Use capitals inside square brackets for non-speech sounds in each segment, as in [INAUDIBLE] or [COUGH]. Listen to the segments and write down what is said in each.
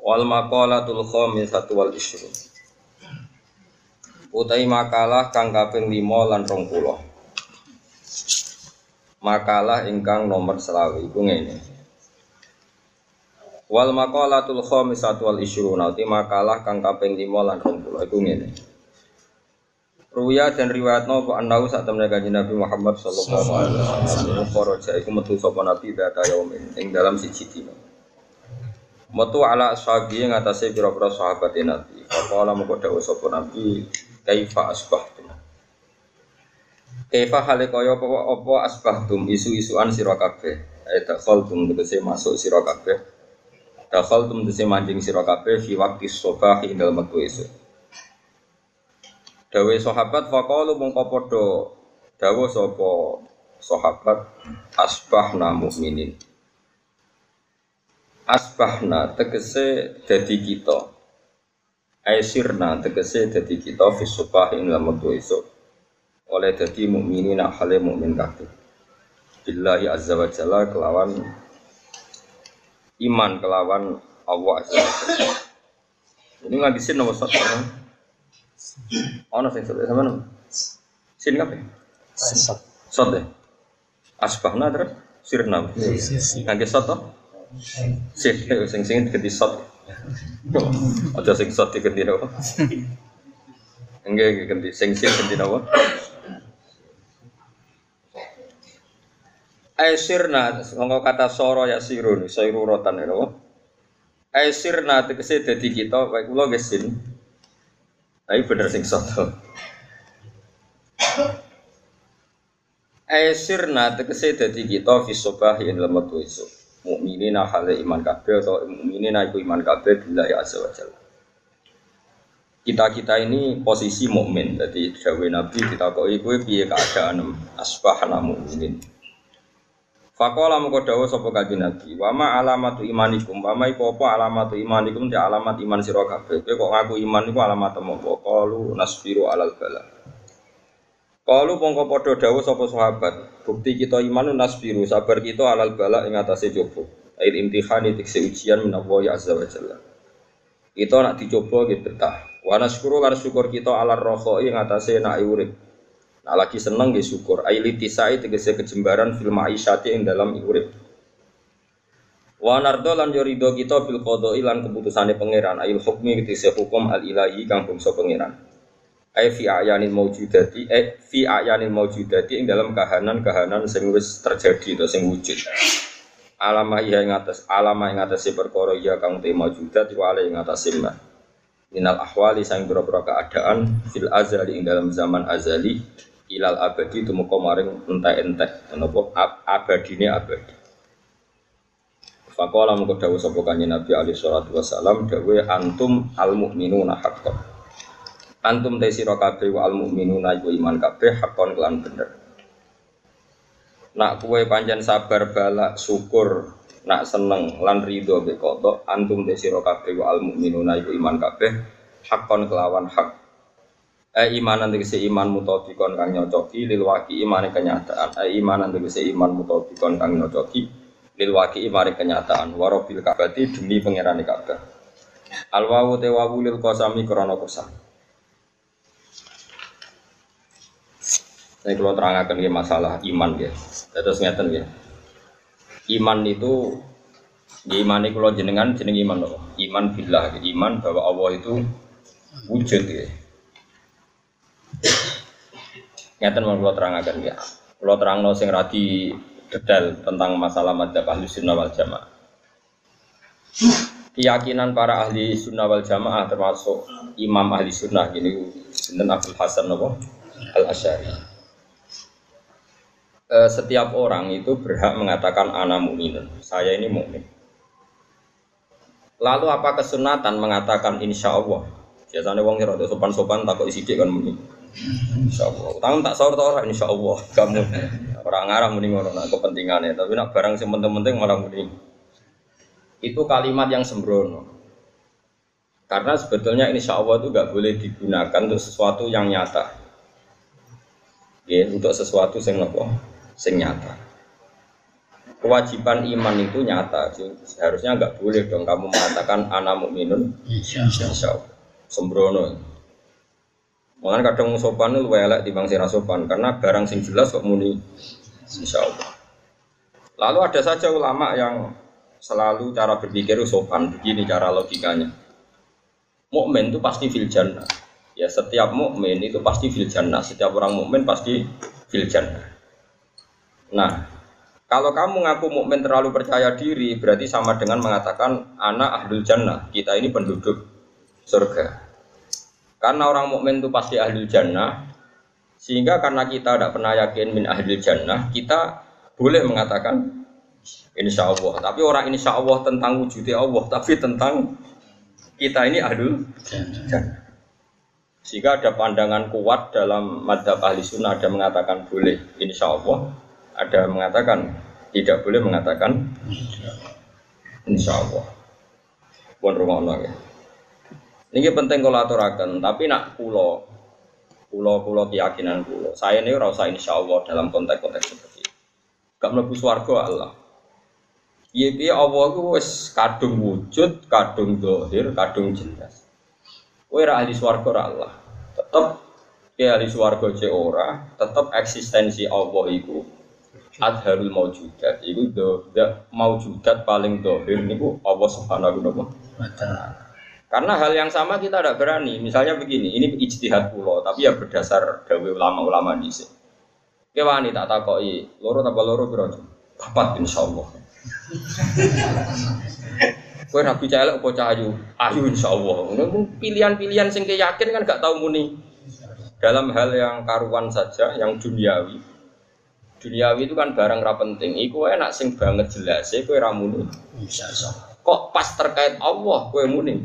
Wal maqalatul khamisatu wal ishrun. Utai makalah kang kaping 5 lan 20. Makalah ingkang nomor selawi iku ngene. Wal maqalatul khamisatu wal ishrun. Utai makalah kang kaping 5 lan 20 iku ngene. Ruya dan riwayat nopo anau saat temen Nabi Muhammad sallallahu alaihi wasallam kharaja iku metu sapa nabi data yaumin ing dalam siji dina. Metu ala ashabi yang atasnya pira-pira sahabat Nabi. Faqala moko dawuh sapa Nabi, "Kaifa asbahtum?" Kaifa hale kaya apa apa asbahtum isu-isuan sira kabeh. Ai dakhaltum tegese masuk sira kabeh. Dakhaltum tegese manjing sira kabeh fi waqti sabah ing dalem wektu esuk. Dawe sahabat faqalu mongko padha dawuh sapa sahabat asbahna mukminin asbahna tegese dadi kita. Aisirna tegese dadi kita fi subah ing dalam wektu esuk oleh dadi mukminin hale mukmin kabeh. Billahi azza wa jalla kelawan iman kelawan Allah azza wa jalla. Ini nggak di sini nomor satu ono sing sebut sama nom sin kabeh? Sesat. sot deh asbahna terus? Sirna. Ngangge sot Sih, sing sing diganti shot. Aja sing shot diganti apa? Enggak, enggak ganti sing sing ganti apa? Aisirna, ngomong kata soro ya sirun, sairu rotan ya apa? Aisirna tegese dadi kita, baik kula gesin. Tapi bener sing shot. Aisirna tegese dadi kita fi sobah waktu esuk mukminin hale iman kabeh atau mukminin iku iman kabeh billahi azza wa. Kita-kita ini posisi mukmin. Jadi dawuh Nabi kita kok iku piye keadaan asbahana mukminin. Faqala moko dawuh sapa kanjeng Nabi, "Wa ma alamatu imanikum?" Wa ma iku apa alamatu imanikum? Te alamat iman sira kabeh. Kowe kok ngaku iman iku alamat apa? Qalu nasbiru alal bala. Kalau mongko padha dawuh sapa sahabat, bukti kita iman nasbiru, sabar kita alal bala ing atase coba. Ail imtihani tikse ujian menawa ya azza wa jalla. Kita nak dicoba gitu betah. Wa nasyukuru lan syukur kita alal roho ing atase nak urip. Nah lagi seneng nggih syukur. Ail tisai tegese kejembaran fil ma'isyati ing dalam urip. Wa nardo lan yo ridho kita bil qada'i lan keputusane pangeran. Ail hukmi tegese hukum al ilahi kang bangsa pangeran ai fi ayanil maujudati eh fi ayanil maujudati ing dalam kahanan-kahanan sing wis terjadi atau sing wujud. Alama iya ing atas alama ing atas perkara iya kang te maujudat wa ala ing atas simma minal ahwali sang boro-boro keadaan fil azali ing dalam zaman azali ilal abadi tumeka maring entek-entek. Napa abadine abadi. Fakola mengko dawuh sapa kanjeng Nabi alaihi salatu wasalam dawuh antum al mukminuna haqqan antum te sira kabeh al mukminuna iku iman kabeh hakon kelan bener. Nak kue panjang sabar balak syukur nak seneng lan ridho be kodok antum te sira kabeh al mukminuna iku iman kabeh hakon kelawan hak. Eh imanan tegese iman mutadikon kang nyocoki lil waki imane kenyataan. Eh imanan tegese iman mutadikon kang nyocoki lil waki imane kenyataan. Warobil kabati demi pangerane kabeh al wawu te wawu lil qasami krana qasam Saya kalau terangkan ya masalah iman ya. Terus ngeten ya. Iman itu ya iman itu kalau jenengan jeneng iman loh. Iman billah, ya. iman bahwa Allah itu wujud ya. Ngeten mau kalau terangkan ya. Kalau terang no sing radi detail tentang masalah madzhab ahli sunnah wal jamaah. Keyakinan para ahli sunnah wal jamaah termasuk imam ahli sunnah gini, sinten Abdul Hasan Nawawi al Asyari setiap orang itu berhak mengatakan ana mukminun. Saya ini mukmin. Lalu apa kesunatan mengatakan insya Allah? Biasanya wong rada sopan-sopan takut isi kan muni. Insyaallah. Tangan tak sahur ta ora insyaallah [LAUGHS] kamu. Orang ngarang muni ngono nak kepentingannya, tapi nak barang sing penting-penting malah muni. Itu kalimat yang sembrono. Karena sebetulnya insya Allah itu nggak boleh digunakan untuk sesuatu yang nyata. Ya, untuk sesuatu yang nopo, sing nyata. Kewajiban iman itu nyata. Seharusnya nggak boleh dong kamu mengatakan anak mukminun. Insya Allah. Sembrono. Makanya kadang sopan itu elek di bangsa sopan karena barang sing jelas kok muni insya Allah. Lalu ada saja ulama yang selalu cara berpikir sopan begini cara logikanya mukmin itu pasti fil jannah. Ya setiap mukmin itu pasti fil jannah. Setiap orang mukmin pasti fil jannah. Nah, kalau kamu ngaku mukmin terlalu percaya diri, berarti sama dengan mengatakan anak ahlul jannah. Kita ini penduduk surga. Karena orang mukmin itu pasti ahlul jannah, sehingga karena kita tidak pernah yakin min ahlul jannah, kita boleh mengatakan insya Allah. Tapi orang insya Allah tentang wujudnya Allah, tapi tentang kita ini ahlul jannah. Jika ada pandangan kuat dalam madhab ahli sunnah ada mengatakan boleh insya Allah, ada mengatakan tidak boleh mengatakan insya Allah. Pun rumah ya. Ini penting kalau aturakan, tapi nak pulau, pulau pulau keyakinan pulau. Saya ini rasa insya Allah dalam konteks-konteks seperti ini. Gak melebu suarga Allah. Iya piye Allah itu kadung wujud, kadung dohir, kadung jelas. Ora ahli swarga Allah. Tetep ya ahli swarga ce ora, tetep eksistensi Allah iku adharul maujudat. Iku do maujudat paling dohir niku Allah Subhanahu wa taala. Karena hal yang sama kita tidak berani. Misalnya begini, ini ijtihad pulau, tapi ya berdasar dawe ulama-ulama di sini. Kewani tak takoi, loro tambah loro berapa? Papat insya Allah. [LAUGHS] Kue rabi celek apa cahayu? Ayu insya Allah. Pilihan-pilihan sing yakin kan gak tahu muni. Dalam hal yang karuan saja, yang duniawi. Duniawi itu kan barang ra penting. Iku enak sing banget jelas. Kue ramuni. Kok pas terkait Allah kue muni?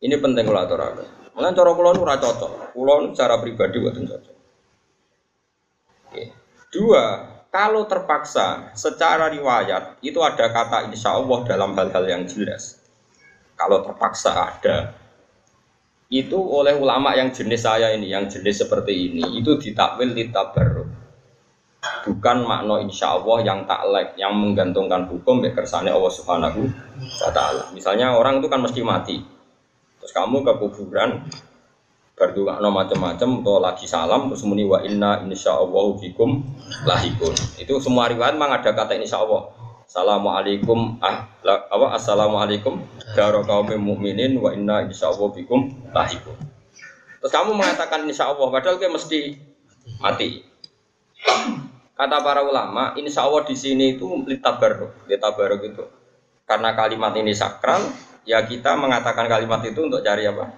Ini penting kalau aturakan. Mungkin cara pulau nu cocok. Pulau cara pribadi buatan cocok. Oke. Dua, kalau terpaksa secara riwayat itu ada kata insya Allah dalam hal-hal yang jelas. Kalau terpaksa ada, itu oleh ulama yang jenis saya ini, yang jenis seperti ini, itu ditakwil ditabaruk. Bukan makna insya Allah yang taklek, yang menggantungkan hukum ya kersane Allah Subhanahu wa Ta'ala. Misalnya orang itu kan mesti mati, terus kamu ke kuburan, berdua no macam-macam atau lagi salam terus muni wa inna insyaallah fikum lahikun itu semua riwayat memang ada kata insya Allah Assalamualaikum ah, apa Assalamualaikum daro kaum mukminin wa inna insyaallah fikum lahikun terus kamu mengatakan insya Allah padahal kayak mesti mati. Kata para ulama insya Allah di sini itu litabaruk litabaruk itu. Karena kalimat ini sakral ya kita mengatakan kalimat itu untuk cari apa?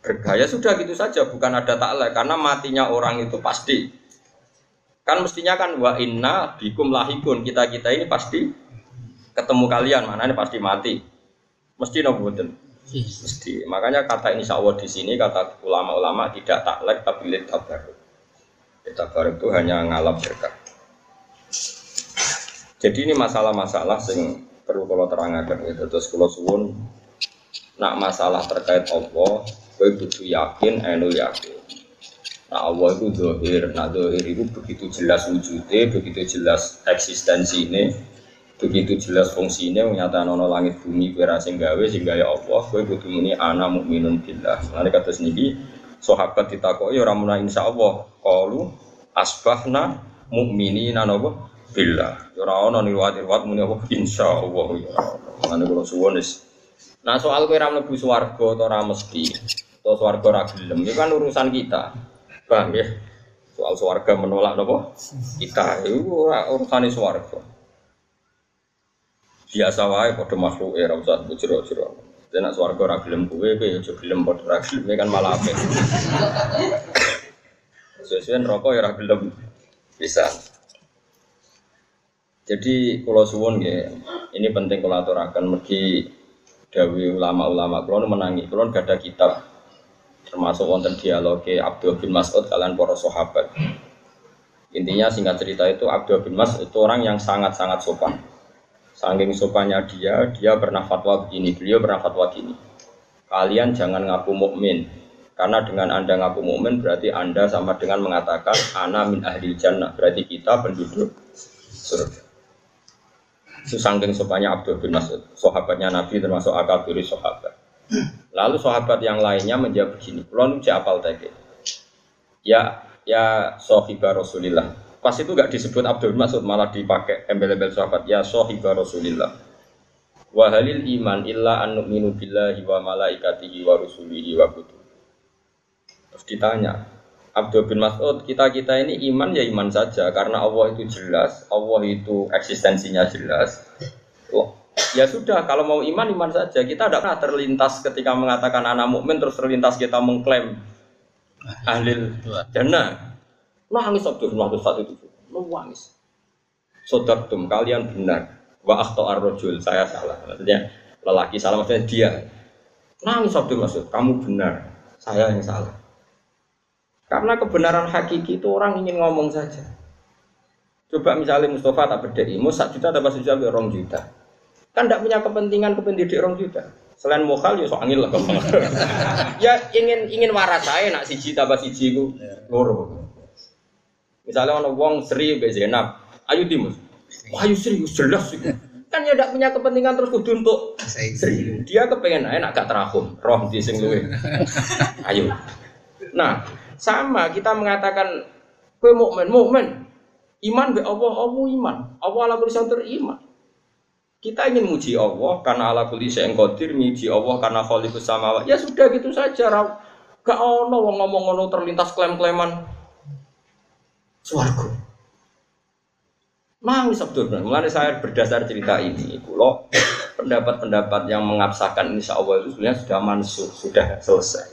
Bergaya sudah gitu saja bukan ada taklek karena matinya orang itu pasti kan mestinya kan wa inna bikum lahikun. Kita kita ini pasti ketemu kalian mana ini pasti mati. Mesti no mesti. Makanya kata insya Allah di sini kata ulama-ulama tidak taklek tapi lihat tabaruk. Tabaruk itu hanya ngalap berkah. Jadi ini masalah-masalah yang perlu kalau terangkan itu terus kalau suwun nak masalah terkait Allah Kau butuh yakin, enu yakin. Nah Allah itu dohir, nah dohir itu begitu jelas wujudnya, begitu jelas eksistensi ini, begitu jelas fungsi ini, menyatakan nono langit bumi kira gawe sehingga ya Allah, kau butuh ini anak mukminun billah. Nanti kata sendiri, sahabat ditakoi orang mulai insya Allah, kalu asbahna mukmini nanobo billah. Orang ono riwayat riwayat muni apa insya Allah ya. Nanti kalau suwonis. Nah soal kue ram lebu swargo atau ram mesti atau ora gelem itu kan urusan kita paham ya? Soal swarga menolak nopo? Kita itu urusan swarga. Biasa wae pada makhluk era usah bujur-bujur nak swarga ora gelem kowe kowe yo gelem padha ora gelem kan malah apik. Sesuai rokok ya ora gelem. Bisa. Jadi kalau suwon ya ini penting kalau aturakan mergi dawi ulama-ulama kulon menangi. Kulon gak ada kitab termasuk wonten dialog Abdul bin Mas'ud kalian para sahabat. Intinya singkat cerita itu Abdul bin Mas'ud itu orang yang sangat-sangat sopan. Saking sopannya dia dia pernah fatwa begini beliau pernah fatwa gini. Kalian jangan ngaku mukmin karena dengan anda ngaku mukmin berarti anda sama dengan mengatakan ana min ahli jannah berarti kita penduduk surga. Sesangking sopannya Abdul bin Mas'ud, sahabatnya Nabi termasuk akabiri sahabat. Lalu sahabat yang lainnya menjawab begini, kulon apal tadi. Ya, ya sohibah Rasulillah. Pas itu gak disebut Abdul Mas'ud, malah dipakai embel-embel sahabat. Ya sohibah Rasulillah. Wahalil iman illa an nu'minu billahi wa malaikatihi wa rusulihi wa kutub. Terus ditanya, Abdul bin Mas'ud, kita-kita ini iman ya iman saja karena Allah itu jelas, Allah itu eksistensinya jelas. Ya sudah, kalau mau iman iman saja. Kita tidak pernah terlintas ketika mengatakan anak mukmin terus terlintas kita mengklaim ahli jannah. Nangis bin Mas'ud saat itu, nangis. Sodakum kalian benar. Wa akhto ar-rajul, saya salah. Maksudnya lelaki salah maksudnya dia. Nangis Abdul Mas'ud, kamu benar, saya yang salah. Karena kebenaran hakiki itu orang ingin ngomong saja. Coba misalnya Mustafa tak berdiri, mau satu juta dapat juta orang juta. Kan tidak punya kepentingan kependidik orang juta. Selain mokal ya so angin lah [LAUGHS] Ya ingin ingin waras saya nak siji tambah siji ku loro. Misalnya orang wong Sri be Zainab, ayo timus. Wah, ayo serius jelas sih. Kan ya tidak punya kepentingan terus kudu untuk Sri. Dia kepengen enak gak terahum, roh di sing luwe. [LAUGHS] Ayo. Nah, sama kita mengatakan kue mukmin, mukmin. Iman be Allah, Allah iman. Allah ala kulli iman. Kita ingin muji Allah karena ala kulli syai'in qadir, muji Allah karena khaliqus samawat. Ya sudah gitu saja. Gak ono wong ngomong ngono terlintas klaim-klaiman swarga. Nangis Abdul Mulai saya berdasar cerita ini, kalau pendapat-pendapat yang mengabsakan insya Allah itu sebenarnya sudah mansuh, sudah selesai.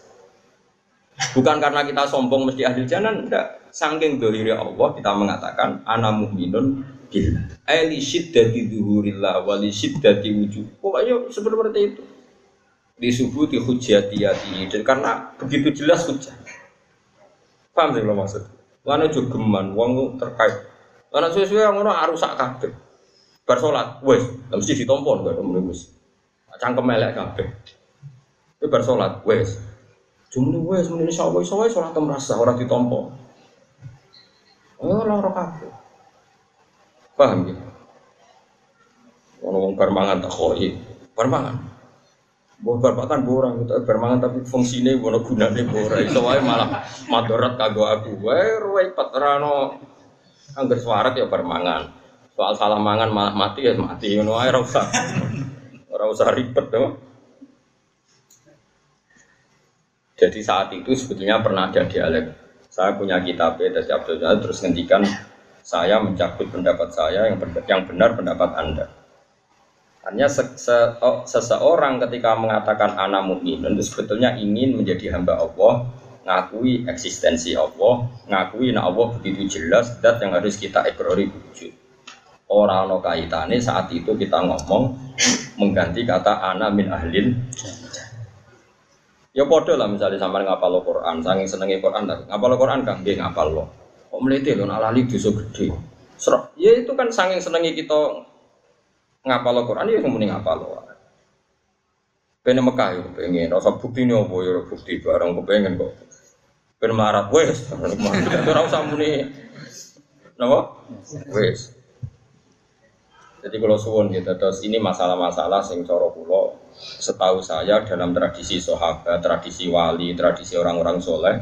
Bukan karena kita sombong mesti ahli jalan, enggak. Saking dohiri Allah kita mengatakan ana mu'minun billah. Eli syiddati duhurillah wali syiddati wujud. Pokoknya seperti itu. Di subuh di. Dan karena begitu jelas hujah. Paham sih lo maksud? Lana jogeman, wong terkait. Lana sesuai yang orang arusak kabeh. Bar salat, wes, mesti ditompon gak ada wes. Cangkem elek kabeh. Itu bar salat, wes. Jumlah wes muni Allah sholat merasa orang ditompo. Oh lara kabeh. Paham ya? Ono wong permangan tak koi, permangan. Buat berpakan borang gitu, permangan tapi fungsinya bono gunanya borang. Wae malah madorat kagak aku. Wae repot rano angger suarat ya permangan. Soal salah mangan malah mati ya mati ngono wae ora usah. Ribet tuh. Jadi saat itu sebetulnya pernah ada dialek. Saya punya kitab ya, dari Abdul terus ngendikan saya mencabut pendapat saya yang benar, yang benar pendapat Anda. Hanya se se oh, seseorang ketika mengatakan anak mukmin itu sebetulnya ingin menjadi hamba Allah, ngakui eksistensi Allah, ngakui nah Allah begitu jelas dat yang harus kita ikrori wujud. Orang no kaitannya saat itu kita ngomong mengganti kata ana min ahlin Ya podo lah misalnya sampai ngapal Quran, saking senengnya Quran, ngapal Quran kan dia ngapal lo. Kok meliti lo lali dosa gede. Serok. Ya itu kan saking senengnya kita ngapal Quran ya kemudian ngapal lo. Pengen Mekah ya pengen, rasa bukti ini apa ya bukti barang pengen kok. Pengen melarat, wes, [LAUGHS] itu rasa muni, napa? Wes. Jadi kalau suwon gitu, terus ini masalah-masalah sing coro pulau. Setahu saya dalam tradisi sahabat, tradisi wali, tradisi orang-orang soleh,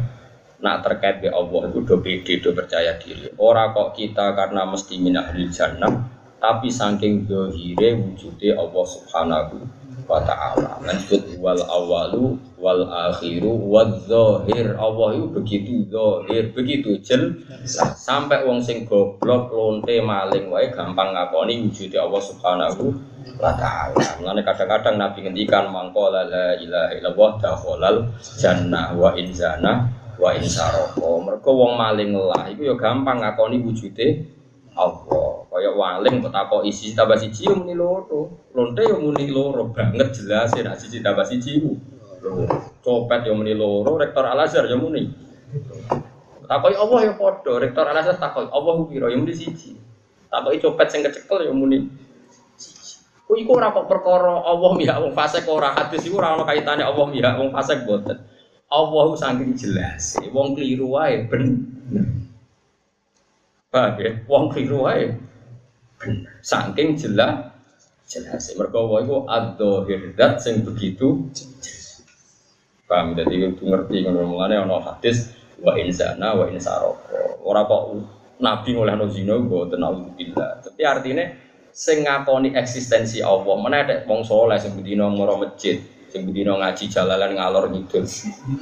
nak terkait be Allah itu do pede, do percaya diri. Orang kok kita karena mesti minah jannah, tapi saking dohire wujudnya Allah Subhanahu wa ta'ala. Lanjut wal awalu wal akhiru wal zahir. Allah itu begitu zahir begitu jel sampai wong sing goblok lonte maling wae gampang ngakoni wujudnya Allah subhanahu wa ta'ala. Mengenai kadang-kadang Nabi ngendikan mangkola la ilaha illallah dakhalal jannah wa inzana wa insaroko mereka wong maling lah itu ya gampang ngakoni wujudnya Allah. Kaya waling kok isi tambah siji yo muni loro. Lonte yo muni loro banget jelas nek siji tambah siji. Loro. Copet yo muni loro, rektor Al Azhar yo muni. Takoki Allah yo padha, rektor Al Azhar takoki Allah ku pira yo muni siji. Takoki copet sing kecekel yo muni Kok iku ora kok perkara Allah ya wong fasik ora hadis iku ora kaitane Allah ya wong fasik boten. Allah saking jelas, wong keliru wae ben. Ya? Wong keliru wae bener. Saking jelas jelas. Mergo wae iku adzahir dat sing begitu Paham jadi itu ngerti ngono mulane ana hadis wa insana wa insaroko. Ora kok nabi ngolehno zina mboten auzubillah. Tapi artinya sing ngakoni eksistensi Allah. Ada wong soleh sing bedino ngoro masjid, sing bedino ngaji jalalan ngalor ngidul.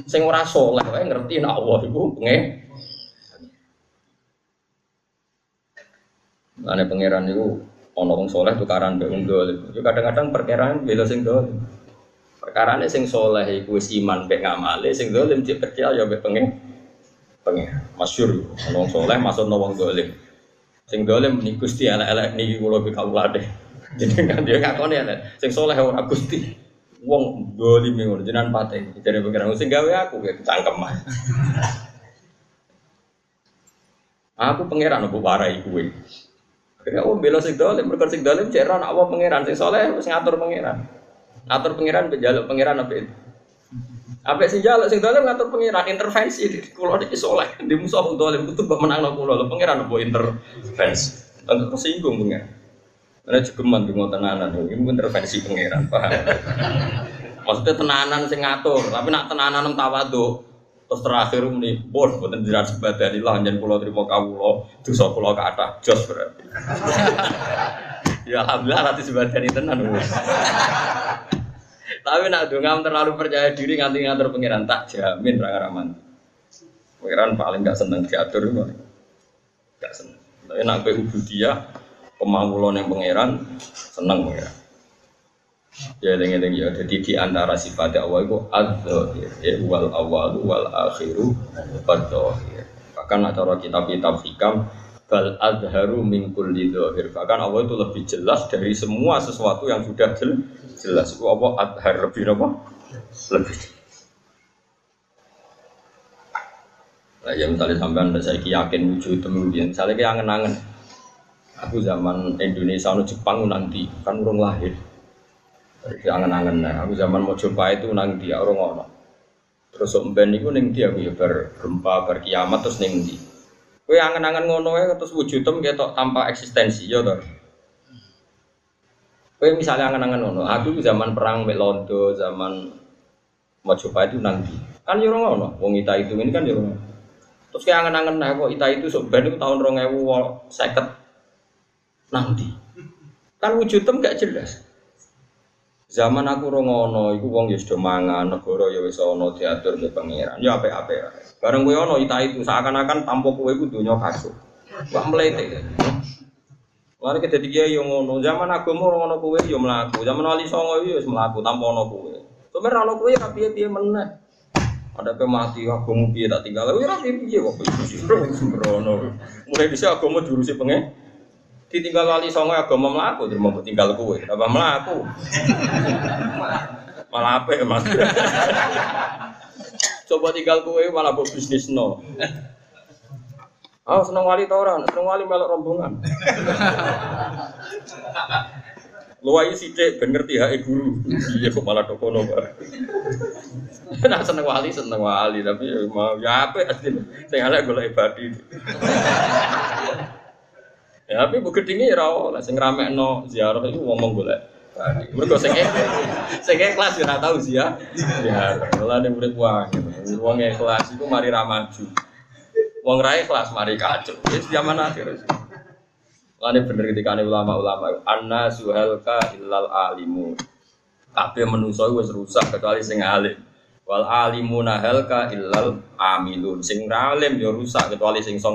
Sing ora soleh wae ngerti nek Allah iku nge. Ane pangeran itu ono wong soleh tukaran mbek wong dolim. Yo kadang-kadang perkiraan bela sing dolim. Perkarane sing soleh iku wis iman mbek ngamale, sing dolim cek percaya mbek pengen pengen. Masyhur ono wong soleh masuk wong dolim. Sing dolim nih gusti elek-elek niki kula bi kawulade. Jadi kan dia ngakoni elek. Sing soleh ora gusti. Wong dolim ngono jenengan pate. Jadi pengiran sing gawe aku ya cangkem. Aku pangeran aku warai kuwe. Akhirnya oh bela sing dolim, mereka sing dolim cek apa pangeran sing soleh wis ngatur pangeran. Ngatur pangeran bejaluk pangeran apa itu? Apa sing jaluk sing dolim ngatur pangeran intervensi di kulo iki soleh di musuh wong dolim kudu mbok menangno kulo lho pangeran apa intervensi. Tentu tersinggung pangeran. Karena jegeman di tenanan ini intervensi pangeran paham. Maksudnya tenanan sing ngatur, tapi nak tenanan tawadhu Terus terakhir ini, bon, buatan jiran sebadani lah, terima kawulo, dosa pulau ke atas, jos berarti. ya alhamdulillah nanti sebadani tenan. Tapi nak dongam terlalu percaya diri nganti ngatur pangeran tak jamin rangan raman. Pangeran paling gak seneng diatur itu, gak seneng. Tapi nak dia pemawulon yang pangeran seneng pangeran. Ya eling-eling ya. Jadi di antara sifat Allah itu adzahir ya wal awal wal akhiru adzahir. Bahkan cara kitab-kitab hikam bal adharu min kulli dzahir. Bahkan Allah itu lebih jelas dari semua sesuatu yang sudah jelas. Itu apa adhar lebih apa? Lebih. Nah, ya misalnya sampean saya yakin wujud temu misalnya kayak angen-angen. Aku zaman Indonesia no Jepang nanti kan urung lahir angen-angen nah. Aku zaman mau coba itu nang dia orang ngono. Terus mben niku ning dia aku ya ber gempa ber kiamat terus ning ndi. Kowe angen-angen ngono wae terus wujudem ketok tanpa eksistensi ya to. Kowe misalnya angen-angen ngono, aku zaman perang mek Londo, zaman mau coba itu nanti. Kan yo ngono, wong ita itu ini kan yo Terus kayak angen-angen nah kok ita itu sebenarnya tahun 2050 nanti. Kan wujudem gak jelas. Zaman aku rongono, iku wong ya sudah mangan, negara ya wis ana diatur ke pangeran. Ya apik-apik. Bareng kowe ana ita itu seakan-akan tanpa kowe iku donya kacau. Wah mlete. Lalu kita tiga yang ngono, zaman aku mau ngono kowe yo melaku, zaman wali songo yo wis melaku tanpa ono kowe. Sebenarnya ono kowe tapi piye meneh. Ada pe mati aku mau piye tak tinggal, kowe ra piye kok sembrono. Mulai bisa aku mau jurusi pengen ditinggal wali songo agama melaku terus mau tinggal kue apa melaku malah apa ya mas coba tinggal kue malah buat bisnis no Oh, seneng wali tau orang, seneng wali melok rombongan. Luwai sidik ben ngerti hae guru. Iya kok malah dokono bareng. Nah seneng wali seneng wali tapi ya mau ya apa asline. Sing elek golek ibadi. Ya tapi bu gedinge ya ora oleh sing ramekno ziarah itu ngomong golek. Mergo sing [LAUGHS] sing kelas ya tau sih ya. Ya, malah ning murid wae. Wong kelas iku mari ra maju. Wong ra kelas mari kacau. Wis zaman akhir. Lane bener ketika ulama-ulama anna suhalka illal alimu. Kabeh manusa wis rusak kecuali sing alim. Wal alimuna halka illal amilun. Sing alim ya rusak kecuali sing song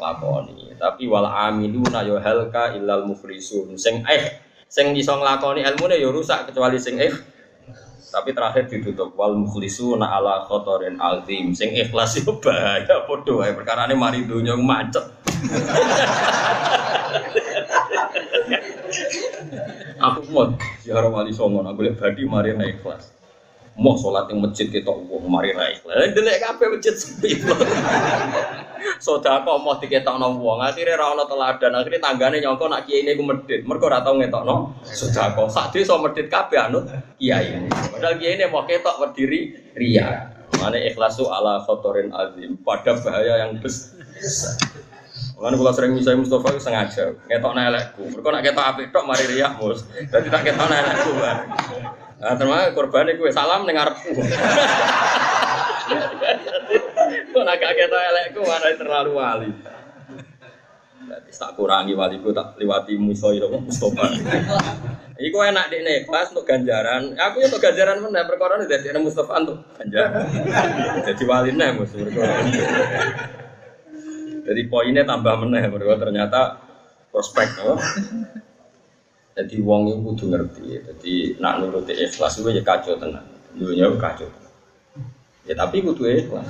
lakoni. Tapi wal amiluna yo ya halka illal muflisun. Sing eh sing iso nglakoni ilmune yo rusak kecuali sing eh. Tapi terakhir ditutup wal mukhlisuna ala khotorin altim sing ikhlas yo bahaya padha wae perkarane mari donya macet. Aku mau siar wali songo aku lihat badi mari naik kelas mau sholat yang masjid kita uang mari naik kelas delek kabeh masjid sepi. Sodako mau diketokno wong, akhirnya ra ono teladan, akhirnya tanggane nyongko nak kiai ini ku medit. Mergo ora tau ngetokno sodako. Sak desa medit kabeh anut kiai. Padahal kiai ini mau ketok berdiri ria. Mana ikhlasu ala khotorin azim pada bahaya yang besar. Mana kalau sering misalnya Mustafa itu sengaja ngetok elekku. Mereka nak ketok api tok mari riak mus. Dan tidak ketok elekku kan. Nah, termasuk korban itu salam dengar Kok nak ketok elekku mana terlalu wali. Jadi tak kurangi waliku tak lewati musoi dong Mustafa. Iku enak nih, kelas untuk ganjaran. Aku itu ganjaran mana? Perkara ini dari Mustafa untuk ganjaran. Jadi wali nih Mustafa. Jadi poinnya tambah meneh mereka ternyata prospek oh. Jadi wong itu kudu ngerti. Jadi nak nuruti ikhlas itu ya kacau tenang. Dunia kacau. Ya tapi kudu ikhlas.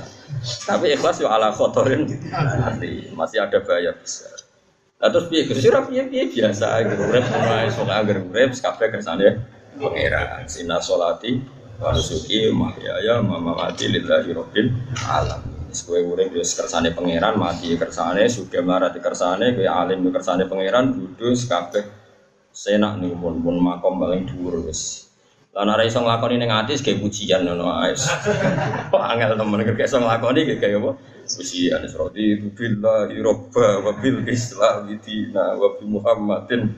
Tapi ikhlas ya ala kotorin nanti masih ada bahaya besar. Nah, terus piye Gus? Ora piye piye biasa gitu. Urip mulai sok agar urip kabeh kersane pangeran. Sina solati wa mahyaya mamati lillahi rabbil alamin. Kowe urip yo kersane pangeran, mati kersane, suge marati kersane, kowe alim kersane pangeran, dudus kabeh senak nih pun pun makom paling dhuwur wis. Lah nek iso nglakoni ning ati ge pujian ngono ae. [LAUGHS] Kok angel temen kerja iso nglakoni ge kaya apa? Pujian rodi billahi robba wa bil islam dina wa bi muhammadin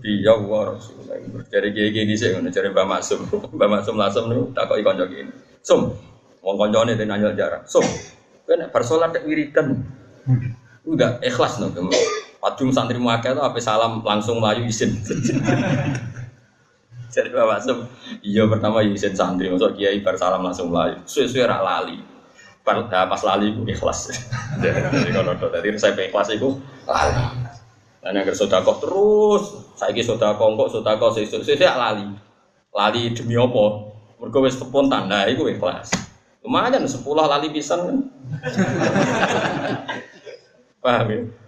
bi ya wa rasulullah. Dari gege di sik ngono cari Mbak Maksum. [LAUGHS] Mbak Maksum langsung niku takoki kanca gini. Sum, wong kancane nanya jarak. Sum, Kan bar salat wiridan. Udah ikhlas no. Padung santri muakeh itu apa salam langsung melayu izin. [LAUGHS] Jadi Bapak Sem, iya pertama izin santri, masuk kiai bar salam langsung melayu. Suwe-suwe rak lali. Pas, pas lali itu ikhlas. [LAUGHS] Jadi kalau tadi saya ikhlas itu lali. Dan yang sodakoh terus, saya kira sodakoh kok sodakoh sesuk sesuk lali, lali demi apa? Mereka wis tepun tanda itu ikhlas. Lumayan sepuluh lali pisan kan. [LAUGHS] Paham ya?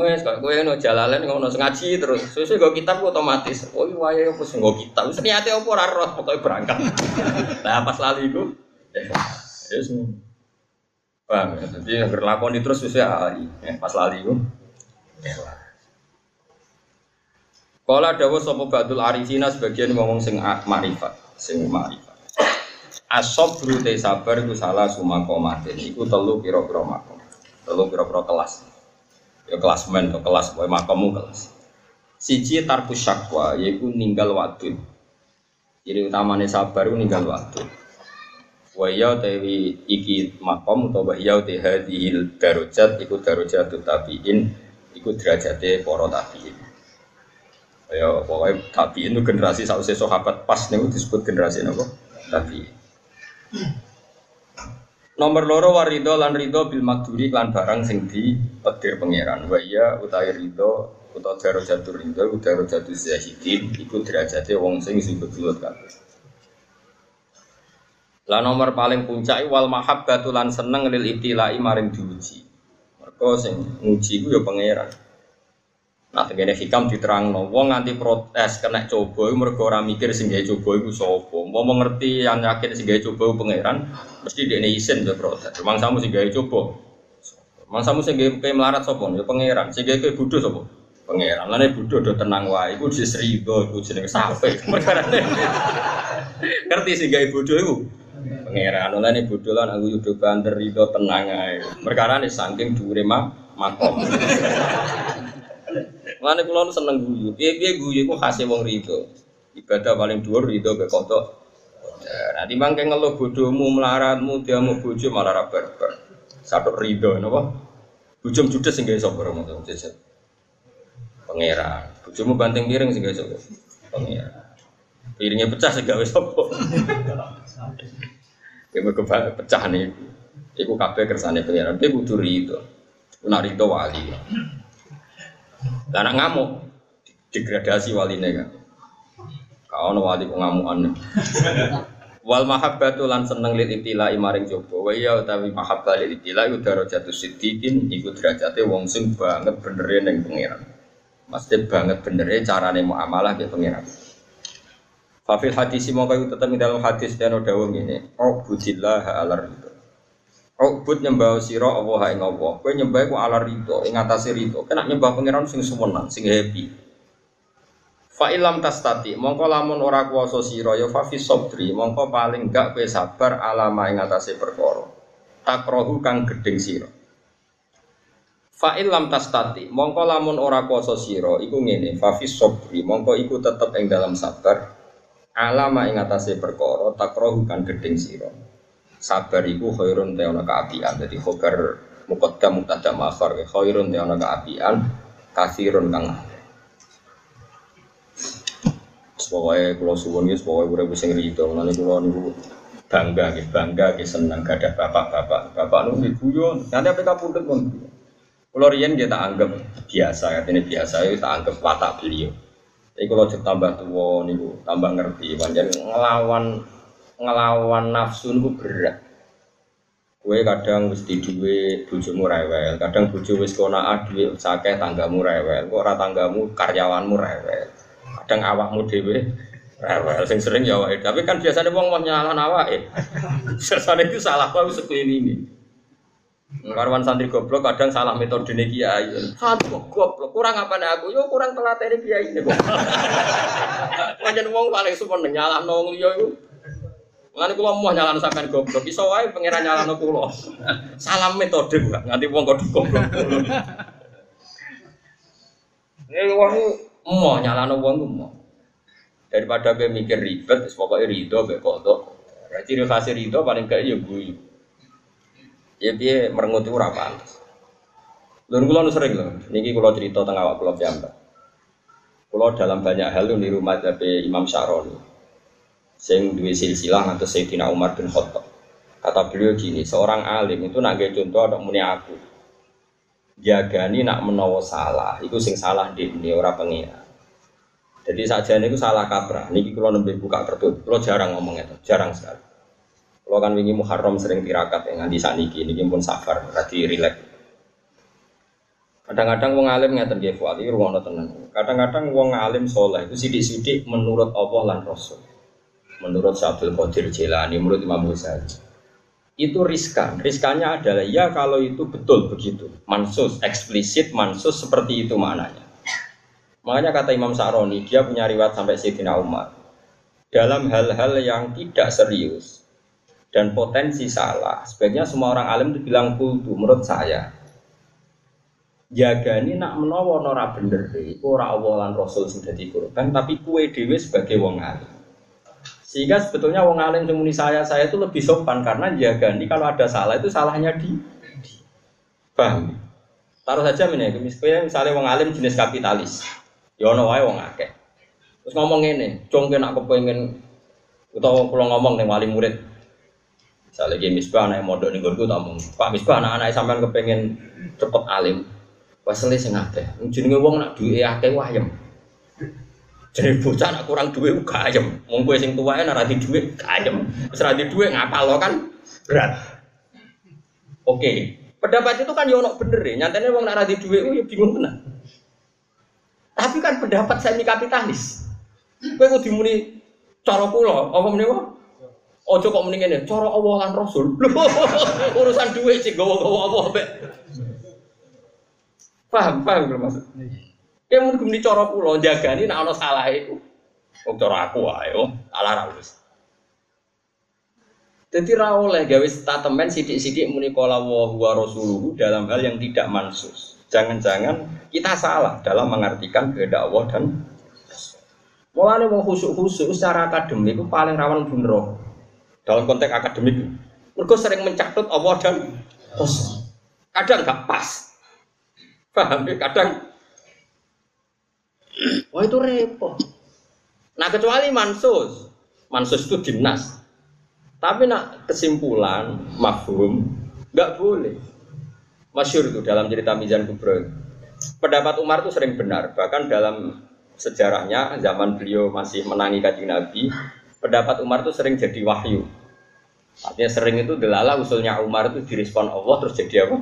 Wes kok kowe ono jalalan ngono ngaji terus. Sesuk go kitab otomatis. Oh iya wae opo sing go kitab. Wis niate opo ora roh pokoke berangkat. [LAUGHS] Lah pas lali iku ya semua. Paham ya? Jadi agar lakoni terus wis ali. Ya, pas lali iku. Kala dawa sapa Badul Arifina sebagian ngomong sing makrifat, sing makrifat. Asob te sabar itu salah sumakomatin. Iku telu piro-piro makom. Telu piro-piro kelas. Ya kelas men atau kelas boy makommu kelas. Siji tarku syakwa yaiku ninggal wadud. Jadi utamanya sabar itu ninggal wadud. Waya tewi iki makom atau waya te hadhil darajat iku darajat tabiin iku derajate para tabiin. Ya pokoknya tabiin itu generasi sausé sahabat pas nih disebut generasi nopo tabiin. Nomor loro warido lan rido bil makduri lan barang sing di petir pangeran. Wa iya utawi rido utawa daro jatuh rido utawa jatuh zahidin iku derajate wong sing sing bedulut kabeh. Lah nomor paling puncak wal mahabbatu lan seneng lil ibtilai maring diuji. Mergo sing nguji ku ya pangeran. Nah, tegene hikam diterang no, wong nganti protes kena coba, mereka orang mikir sing gawe coba itu sopo. Mau mengerti yang yakin sing gawe coba pangeran, mesti dia izin be protes. Memang samu sing gawe coba. Memang samu sing gawe melarat sopo, ya pangeran. Sing gawe bodoh sopo, pangeran. Lalu bodoh do tenang wae, iku diserido, iku jenenge sape. [LAUGHS] Ngerti sing gawe bodoh iku pangeran. Lalu bodoh lan aku yudo banter rido tenang ae. Perkara nih saking dhuwure makom. Mana kulo nu seneng guyu. Piye piye guyu ku khase wong rido. Ibadah paling dhuwur rido be koto. Nah, timbang kayak ngeluh bodohmu, melaratmu, dia mau bojo malah ra barbar. Satu rido napa? Bujum judes sing gawe sapa ramo jajan. Pangeran. Bojomu banting piring sing gawe sapa? Pangeran. Piringnya pecah sing gawe sapa? Ya mergo pecah nih. Iku kabeh kersane pangeran. Dia kudu rido. Nak rido wali. Karena ngamuk degradasi waline kan. Kau no wali ngamukan. [LAUGHS] Wal mahabbatu lan seneng lil ibtila maring coba. Wa iya utawi mahabbah lil ibtila iku darajatu siddiqin iku derajate wong sing banget benere ning pangeran. Mesti banget benernya carane muamalah gitu pengiran. Fafil hadis mongko tetap dalam hadis dan dawuh ngene. Ubudillah ala ridho. Ubud nyembah sira Allah ing Allah. Kowe nyembah ku ala ridho, ing ridho. Kena nyembah pangeran sing suwenan, sing happy. Fa ilam tastati, mongko lamun ora kuwasa sira ya fa fi mongko paling gak kowe sabar alama ing atase perkara. Takrohu kang gedeng sira. Fa ilam tastati, mongko lamun ora kuwasa sira iku ngene, fa fi sabri, mongko iku tetep ing dalam sabar alama ing atase perkara takrohu kan gedeng sira sabar iku khairun te ana kaapian dadi khobar muqaddam mubtada ma'khar khairun te ana kaapian kasirun kang Pokoknya kalau suwon ya, pokoknya udah bisa ngerido. Nanti kalau niku bangga, gitu, bangga, gitu, senang gak ada bapak-bapak, bapak nunggu guyon. Nanti apa kamu pun pun. Kalau Rian kita anggap biasa, katanya biasa, ya kita anggap watak beliau. Tapi kalau tambah tua niku tambah ngerti, panjang ngelawan ngelawan nafsu niku berat. Kue kadang di duwe bojomu rewel, kadang bojo wis kona duwe sakeh tanggamu rewel, kok ora tanggamu karyawanmu rewel. Kadang awakmu dhewe rewel sing sering ya awake. Tapi kan biasanya wong mau nyalahan awake. [LAUGHS] Biasanya itu salah kok ini. Karwan santri goblok kadang salah metode nih kiai. Santri goblok kurang apa nih aku? Yo kurang telat ini kiai ini kok. [LAUGHS] Wajan wong paling sumpah nyala nong yo Mengenai kulo mau nyala sampean goblok, iso wae pangeran nyala kulo. [LAUGHS] Salah metode gua, nganti wong kok goblok. [LAUGHS] Ini wong mau nyala wong mau. Daripada gue mikir ribet, pokoknya rido, gue kodok. Ciri khas rido paling kayak ya gue ya dia merengut itu ora pantes. Lha kula sering lho, niki kula cerita teng awak kula piyambak. Kula dalam banyak hal niru madzhab Imam Syaroni. Sing duwe silsilah atau Sayyidina Umar bin Khattab. Kata beliau gini, seorang alim itu nak contoh ada muni aku. Jagani nak menawa salah, itu sing salah di ini orang pengira. Jadi saja ini salah kaprah. Niki kalau nembe buka tertutup, kalau jarang ngomong itu, jarang sekali. Kalau kan wingi Muharram sering tirakat ya nganti saniki ini pun safar berarti rileks. Kadang-kadang wong alim ngeten nggih fuad iki rumono tenan. Kadang-kadang wong alim soleh itu sidik-sidik menurut Allah lan Rasul. Menurut Syabdul Qadir Jilani, menurut Imam Ghazali. Itu riskan. Riskannya adalah ya kalau itu betul begitu. Mansus, eksplisit mansus seperti itu maknanya. Makanya kata Imam Sa'roni, dia punya riwayat sampai Sayyidina Umar. Dalam hal-hal yang tidak serius, dan potensi salah. Sebaiknya semua orang alim itu bilang kultu menurut saya. Jaga ini nak menawa nora bener deh, ora Allah lan Rasul sudah dikurban, tapi kue dewi sebagai wong alim. Sehingga sebetulnya wong alim semuni saya saya itu lebih sopan karena jaga ini kalau ada salah itu salahnya di, paham? Taruh saja misalnya misalnya wong alim jenis kapitalis, ya ono wae wong akeh. Terus ngomong ini, cong nak kepengen utawa kalau ngomong nih wali murid, Misalnya lagi misbah anak modal nih gue tamu, Pak misbah anak-anak sampean kepengen cepet alim, pasal sing akeh. Jenenge wong nak duwe akeh wayem. Jadi bocah nak kurang duit gak ayem. Wong kowe sing tuwae nek di duit gak ayem. Wis ra di duit ngapal kan berat. Oke. Pendapat itu kan yo ono bener ya. Nyatane wong nak di duit ya bingung tenan. Tapi kan pendapat semi kapitalis. Kowe kudu muni cara kula, apa meneh Ojo kok mending ini, cara Allah Rasul. [LAUGHS] Urusan duit sih gawa-gawa apa. Paham, paham belum maksud? Ya mungkin di cara kula jagani nek ana salah itu. Wong cara aku ae, oh, salah ra. Jadi ra oleh gawe statement sidik-sidik muni kala wa huwa rasuluhu dalam hal yang tidak mansus. Jangan-jangan kita salah dalam mengartikan kehendak Allah dan Mulane mau khusuk-khusuk secara akademik itu paling rawan bunuh dalam konteks akademik. Mereka sering mencatut Allah dan Rasul. Kadang nggak pas. Paham ya? Kadang Wah [CLEARS THROAT] itu repot. Nah kecuali mansus, mansus itu dinas. Tapi nak kesimpulan, mafhum, nggak boleh. Masyur itu dalam cerita Mizan Kubro. Pendapat Umar itu sering benar. Bahkan dalam sejarahnya zaman beliau masih menangi kajian Nabi, pendapat Umar itu sering jadi wahyu. Artinya sering itu delala usulnya Umar itu direspon Allah terus jadi apa?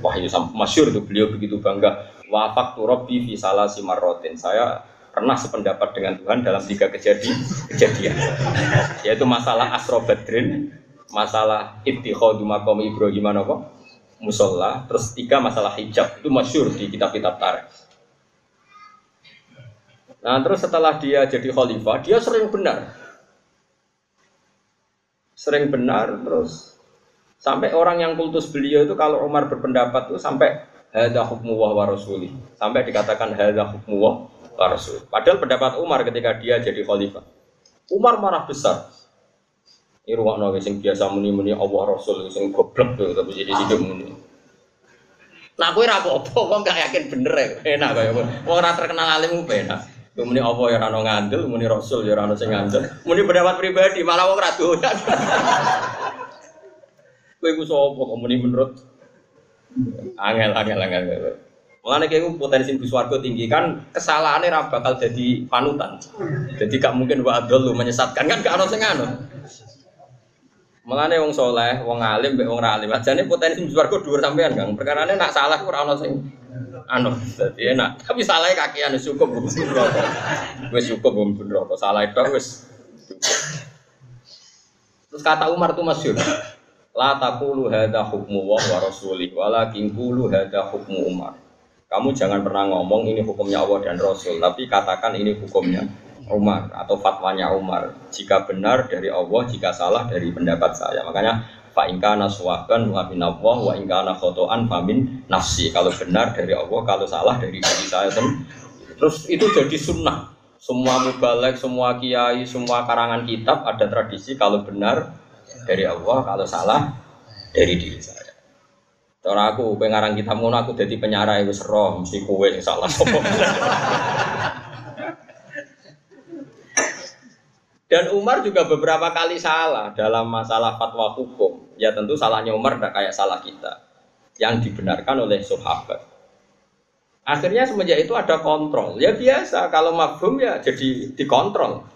Wahyu masyur itu beliau begitu bangga. Wafak rabbi fi salasi marrotin. Saya pernah sependapat dengan Tuhan dalam tiga kejadian kejadian. [LAUGHS] Yaitu masalah Asro Badrin masalah ittikhadu maqam Ibrahim apa musola terus tiga masalah hijab. Itu masyur di kitab-kitab tarikh. Nah terus setelah dia jadi khalifah, dia sering benar. Sering benar terus sampai orang yang kultus beliau itu kalau Umar berpendapat itu sampai hadza hukmu wa rasuli. Sampai dikatakan hadza hukmu wa rasul. Padahal pendapat Umar ketika dia jadi khalifah. Umar marah besar. Ini ruang nabi sing biasa muni-muni Allah Rasul sing goblok tuh tapi jadi hidup muni. Nah, aku ragu apa, kok gak yakin bener ya, enak kayak Wong ora terkenal alim enak. Muni apa ya rano ngandel, muni rasul ya rano sing ngandel. Muni pendapat pribadi malah wong ra doyan. [LAUGHS] Kowe iku sapa kok muni menurut angel angel angel. Mulane kayak potensi di swarga tinggi kan kesalahannya ra bakal jadi panutan. Jadi gak mungkin wa lu menyesatkan kan gak ono sing anu. Mulane wong soleh, wong alim, mbek wong ra alim. Ajane potensi di swarga dhuwur sampean, Kang. Perkarane nak salah ora ono sing anu jadi enak tapi salah kaki anu cukup belum rokok wes cukup belum rokok salah itu wes terus kata Umar tuh masyur la taqulu hadza hukmu wa rasulih walakin qulu hadza hukmu Umar kamu jangan pernah ngomong ini hukumnya Allah dan Rasul tapi katakan ini hukumnya Umar atau fatwanya Umar jika benar dari Allah jika salah dari pendapat saya makanya Fa ingkana suwaban wa min Allah wa ingkana khotoan famin nafsi. Kalau benar dari Allah, kalau salah dari diri saya. Terus itu jadi sunnah. Semua mubalek, semua kiai, semua karangan kitab ada tradisi kalau benar dari Allah, kalau salah dari diri saya. Cara aku pengarang kitab ngono aku jadi penyarai wis roh mesti kowe yang salah [LAUGHS] Dan Umar juga beberapa kali salah dalam masalah fatwa hukum. Ya tentu salahnya Umar tidak kayak salah kita. Yang dibenarkan oleh sahabat. Akhirnya semenjak itu ada kontrol. Ya biasa, kalau mafhum ya jadi dikontrol.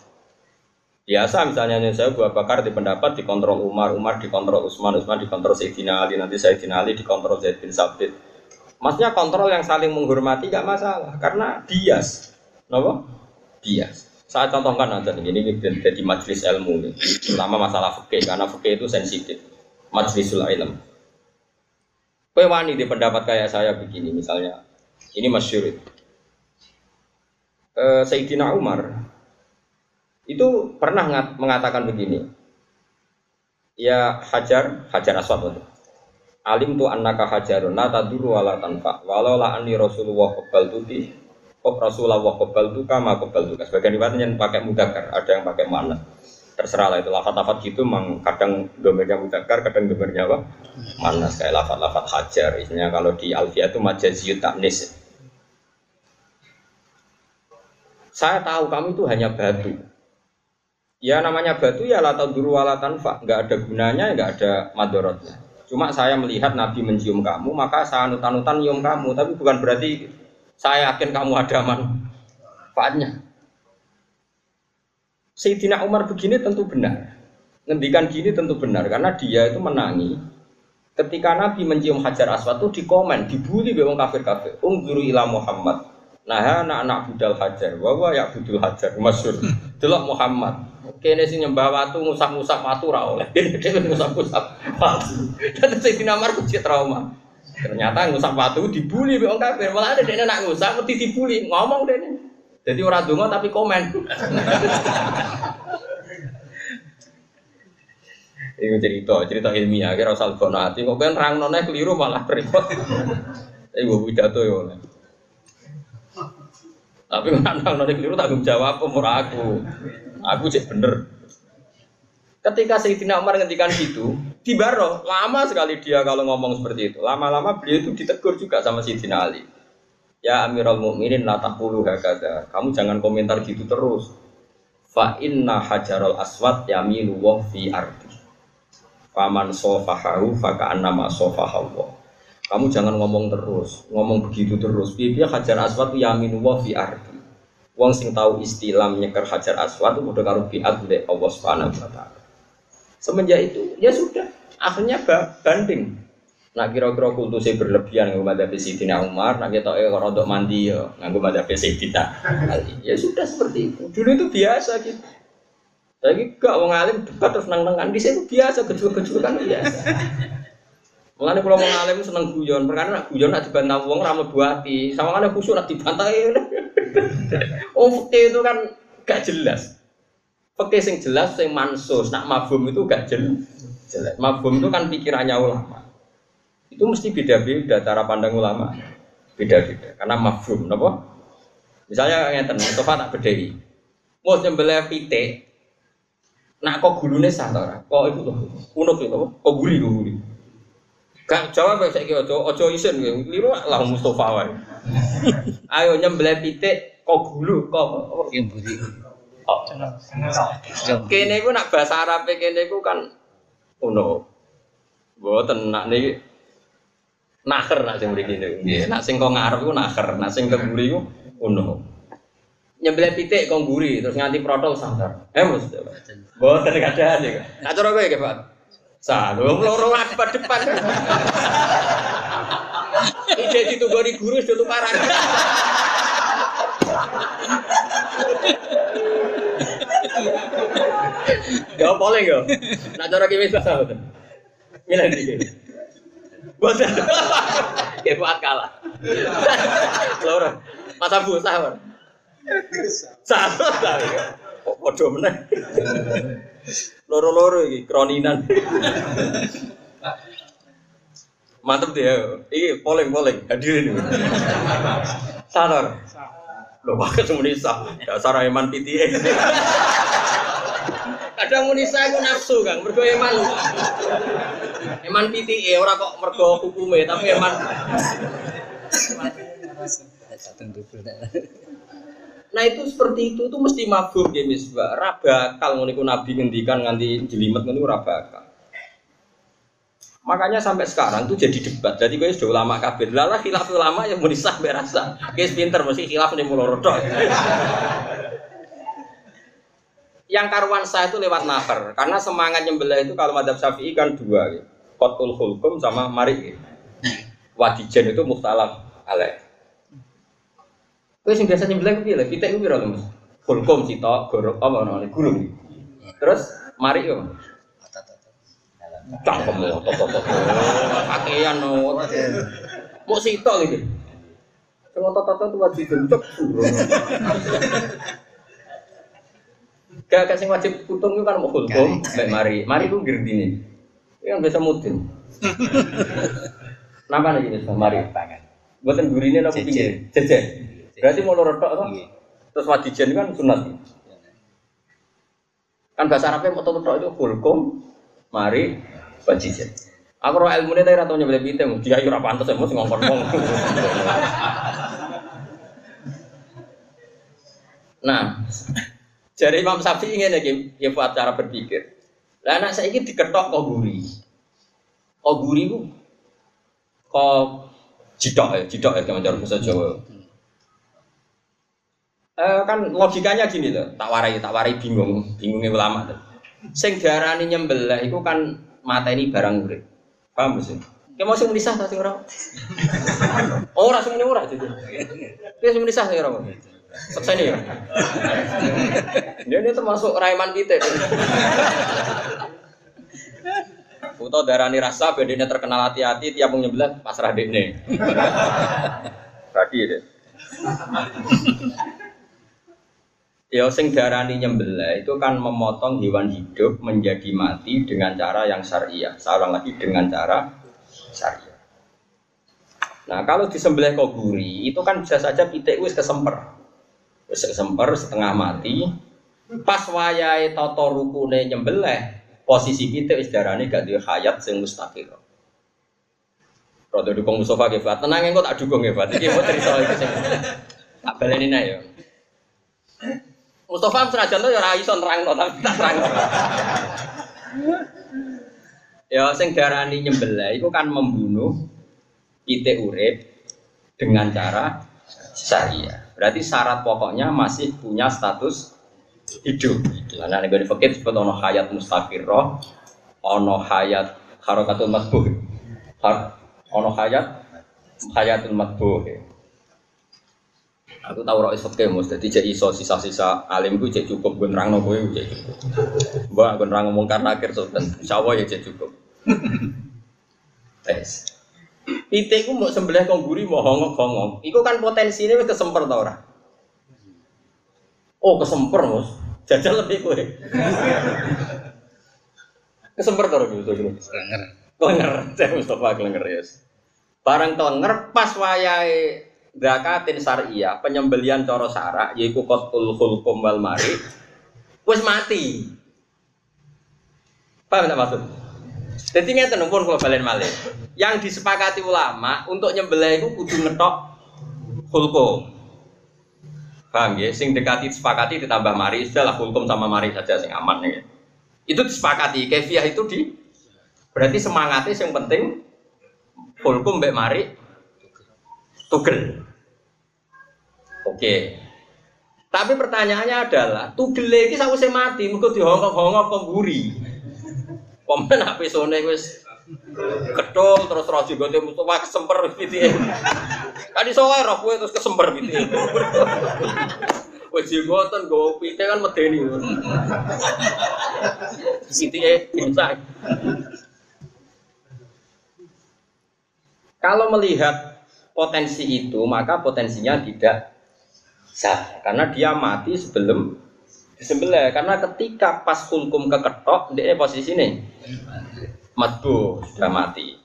Biasa misalnya saya buat Bakar di pendapat dikontrol Umar, Umar dikontrol Utsman, Utsman dikontrol Sayyidina Ali, nanti Sayyidina Ali dikontrol Zaid bin Sabit. Maksudnya kontrol yang saling menghormati gak masalah karena bias. Kenapa? Bias. Saya contohkan aja nih, ini jadi majelis ilmu nih, terutama masalah fikih karena fikih itu sensitif. Majlisul ilm. Kue wani di pendapat kayak saya begini misalnya, ini masyur itu. E, Sayyidina Umar itu pernah mengatakan begini, ya hajar, hajar aswad itu. Alim tu annaka hajarun, la taduru wala tanfa, walau la anni rasulullah qabal tuti, Kok Rasulullah kebal tuh kama kebal tuh. Sebagian riwayatnya yang pakai mudakar, ada yang pakai mana. Terserah lah itu lafat-lafat gitu, memang kadang gambarnya mudakar, kadang gambarnya apa? Mana kayak lafat-lafat hajar. Isinya kalau di Alfia itu majaziyut taknis. Saya tahu kamu itu hanya batu. Ya namanya batu ya lata duru wala tanfa, nggak ada gunanya, nggak ada madorotnya. Cuma saya melihat Nabi mencium kamu, maka saya anutan-anutan nyium kamu, tapi bukan berarti saya yakin kamu ada manfaatnya. Sayyidina Umar begini tentu benar. Ngendikan gini tentu benar karena dia itu menangi ketika Nabi mencium Hajar Aswad itu dikomen, dibully bewong kafir-kafir. Ungguru ila Muhammad. Nah, anak-anak budal Hajar, bahwa ya budul Hajar, masyur. Delok Muhammad. Kene sing nyembah watu ngusap-ngusap watu ra oleh. [LAUGHS] Dene ngusap-ngusap watu. Dan Sayyidina Umar kecil trauma. Ternyata ngusap batu dibully wong kafir. Malah ada dene nak ngusap mesti dibully. Ngomong dene. Jadi orang donga tapi komen. [LAUGHS] Ini cerita, cerita ilmiah. Kira asal hati. Kok kan rang nonnya keliru malah repot. Ini gue pidato ya. Tapi [LAUGHS] rang nonnya keliru tanggung jawab umur aku. Aku cek bener. Ketika Sayyidina Umar ngendikan gitu, di Baro lama sekali dia kalau ngomong seperti itu. Lama-lama beliau itu ditegur juga sama Sayyidina Ali. Ya Amirul Mukminin la taqulu hakadha. Kamu jangan komentar gitu terus. Fa inna hajarul aswad yamilu wa fi ardi. Faman sofahahu faka annama sofahahu. Kamu jangan ngomong terus, ngomong begitu terus. Biar hajar aswad yaminu wa fi ardi. Wong sing tahu istilah nyeker hajar aswad itu udah karo biat Allah Subhanahu wa taala. Semenjak itu ya sudah, akhirnya banding. Nak kira-kira kultusnya berlebihan nganggo madzhab Sayyidina Umar, nak kita eh rodok mandi ya nganggo madzhab Sayyidina. Ya sudah seperti itu. Dulu itu biasa gitu. Lagi gak wong alim debat terus nang-nangan di sini biasa kejual-kejual kan biasa. Mengenai kalau mau ngalim seneng guyon, perkara nak guyon nak dibantah wong ramu buati, sama kan khusyuk nak dibantah Oh fakih itu kan gak jelas. Fakih sing jelas sing mansus, nak mabum itu gak jelas. Jelas. Itu kan pikirannya ulama. Itu mesti beda-beda cara pandang ulama. Beda-beda. Karena mabum, napa? Misalnya ngeten, Mustafa tak bedhei. Mau nyembelih pitik, nak kok gulune sah ta Kok itu tuh, unuk itu, kok guri, kok. Gak jawab saya kira ojo ojo isin ya, liru lah Mustafa wae. [LAUGHS] Ayo nyembelih pitik kok gulu kok yang budi. Kene iku nak bahasa Arab kene iku kan ono. Mboten nak niki naker nak sing mriki niku. Nak sing kok ngarep iku naker, nak sing keburi iku ono. Nyembelih pitik kok guri terus nganti protol sangar. Eh Mas. Mboten iki. Nak cara kowe ya, Pak. Salo loro depan depan. Ide di guru sudah tukaran. Ya boleh yo. Nak cara kiwis bahasa betul. Milih iki. Bosan. Ya buat kalah. Loro. Masa bu sahur. Sahur. Kok padha meneh. Loro-loro iki kroninan. Mantep dia. Iki polling-polling hadirin. Sadar. Lho wae semunisa. Dasar iman PTA. Kadang munisa iku nafsu, Kang. Mergo iman. Iman PTA ora kok mergo hukume, tapi iman. Nah itu seperti itu tuh mesti mabuk ya misbah. Rabakal ngono Nabi ngendikan nganti jelimet ngono rabakal. Makanya sampai sekarang tuh jadi debat. Jadi gue sudah ulama kabir. Lala khilaf ulama yang mau berasa. Guys pinter mesti khilaf nih mulo yang karuan saya itu lewat nafar. Karena semangat nyembelih itu kalau madhab syafi'i kan dua. Ya. Kotul hulkum sama mari. Wadijen itu muhtalaf alaih. Kowe sing biasa nyembelih ku piye lho? Pitik ku Mas? Fulkom sitok, gorok apa namanya? Gulung. Terus mari yo. Cangkem lho, toto toto. Pakaian no. Mau sitok iki. Sing toto-toto tuh wajib bentuk. Gak sing wajib putung itu kan mau fulkom, baik mari. Mari ku girdine. Ini kan biasa mudin. Napa nih jenis mari? Buatan gurine nopo pinggir? Jejer. Berarti mau lorot tok kan? Terus wadijen kan sunat. Kan bahasa Arabnya mau tok itu hulkum, mari wadijen. Aku roh ilmu ini tadi ratau nyebelin piting, dia yura pantas ya, mesti ngongkon ngong. [LAUGHS] Nah, jadi Imam Syafi'i ingin ya, ya buat cara berpikir. Lah anak saya ini diketok kok guri. Kok guri ku kok jidok ya, jidok ya, macam bahasa Jawa eh, kan logikanya gini loh, tak warai, tak warai bingung, bingungnya ulama tuh. Sing diarani nyembelih itu kan mata ini barang urip. Paham sih? Kayak mau sing menisah tak sing ora? [LAUGHS] Ora sing ora jadi. Kayak sing menisah sing ora. Nih ya. Dia ini termasuk raiman kita. [LAUGHS] Foto darani rasa bedanya terkenal hati-hati tiap mau nyembelih pasrah dekne. [LAUGHS] Berarti deh. Ya sing darani nyembelih itu kan memotong hewan hidup menjadi mati dengan cara yang syariah. Seorang lagi dengan cara syariah. Nah, kalau disembelih koguri itu kan bisa saja pitik wis kesemper. Wis kesemper setengah mati. Pas wayahe tata rukune nyembelih, posisi pitik wis darane gak duwe hayat sing mustaqil. Rodo dukung Mustafa ke Fat. Tenang engko tak dukung ya Fat. Iki mau cerita iki sing tak baleni ya. Mustafa senajan tuh ya ora iso nerangno tapi tak terang. ya sing darani nyembelih itu kan membunuh pitik urip dengan cara syariah. Berarti syarat pokoknya masih punya status hidup. Nah, nek fakir disebut ono hayat mustaqirroh, ono hayat harakatul masbuh. Ono hayat hayatul matbuh. Aku tahu roh isot kemus, jadi cek iso sisa-sisa alim gue cek cukup gue nerang nopo gue cek cukup. Gue gue nerang ngomong karena akhir sultan, sawo ya cek cukup. Tes. Pitik ku mau sembelih kong guri mau hongok hongok. Iku kan potensinya wis kesemper tau ora? Oh kesemper mus, jajal lebih kue. kesemper tau ora gitu. Kenger. Klenger, cek Mustafa klenger ya. Barang klenger pas wayahe zakatin syariah, penyembelian coro syarak yaiku qatul khulqum wal mari wis mati. Paham tak maksud? Jadi ngeten pun kalau balen malih. Yang disepakati ulama untuk nyembelih itu kudu ngetok khulqum. Paham ya? Sing dekati disepakati ditambah mari, sudah hulkum sama mari saja sing aman ya. Itu disepakati, kefiah itu di berarti semangatnya yang penting hulkum mbek mari tugel. Oke. Tapi pertanyaannya adalah, tugel iki sakwise mati, mergo dihongkok-hongkok kok mburi. Komen apa sone wis ketul terus roh jenggote Mustafa kesemper gitu iso wae roh kowe terus kesemper gitu. Wis jenggoten go pite kan medeni. Gitu ya, bisa. Kalau melihat potensi itu, maka potensinya tidak sah karena dia mati sebelum disembelih karena ketika pas kulkum keketok dia posisi ini matbu sudah mati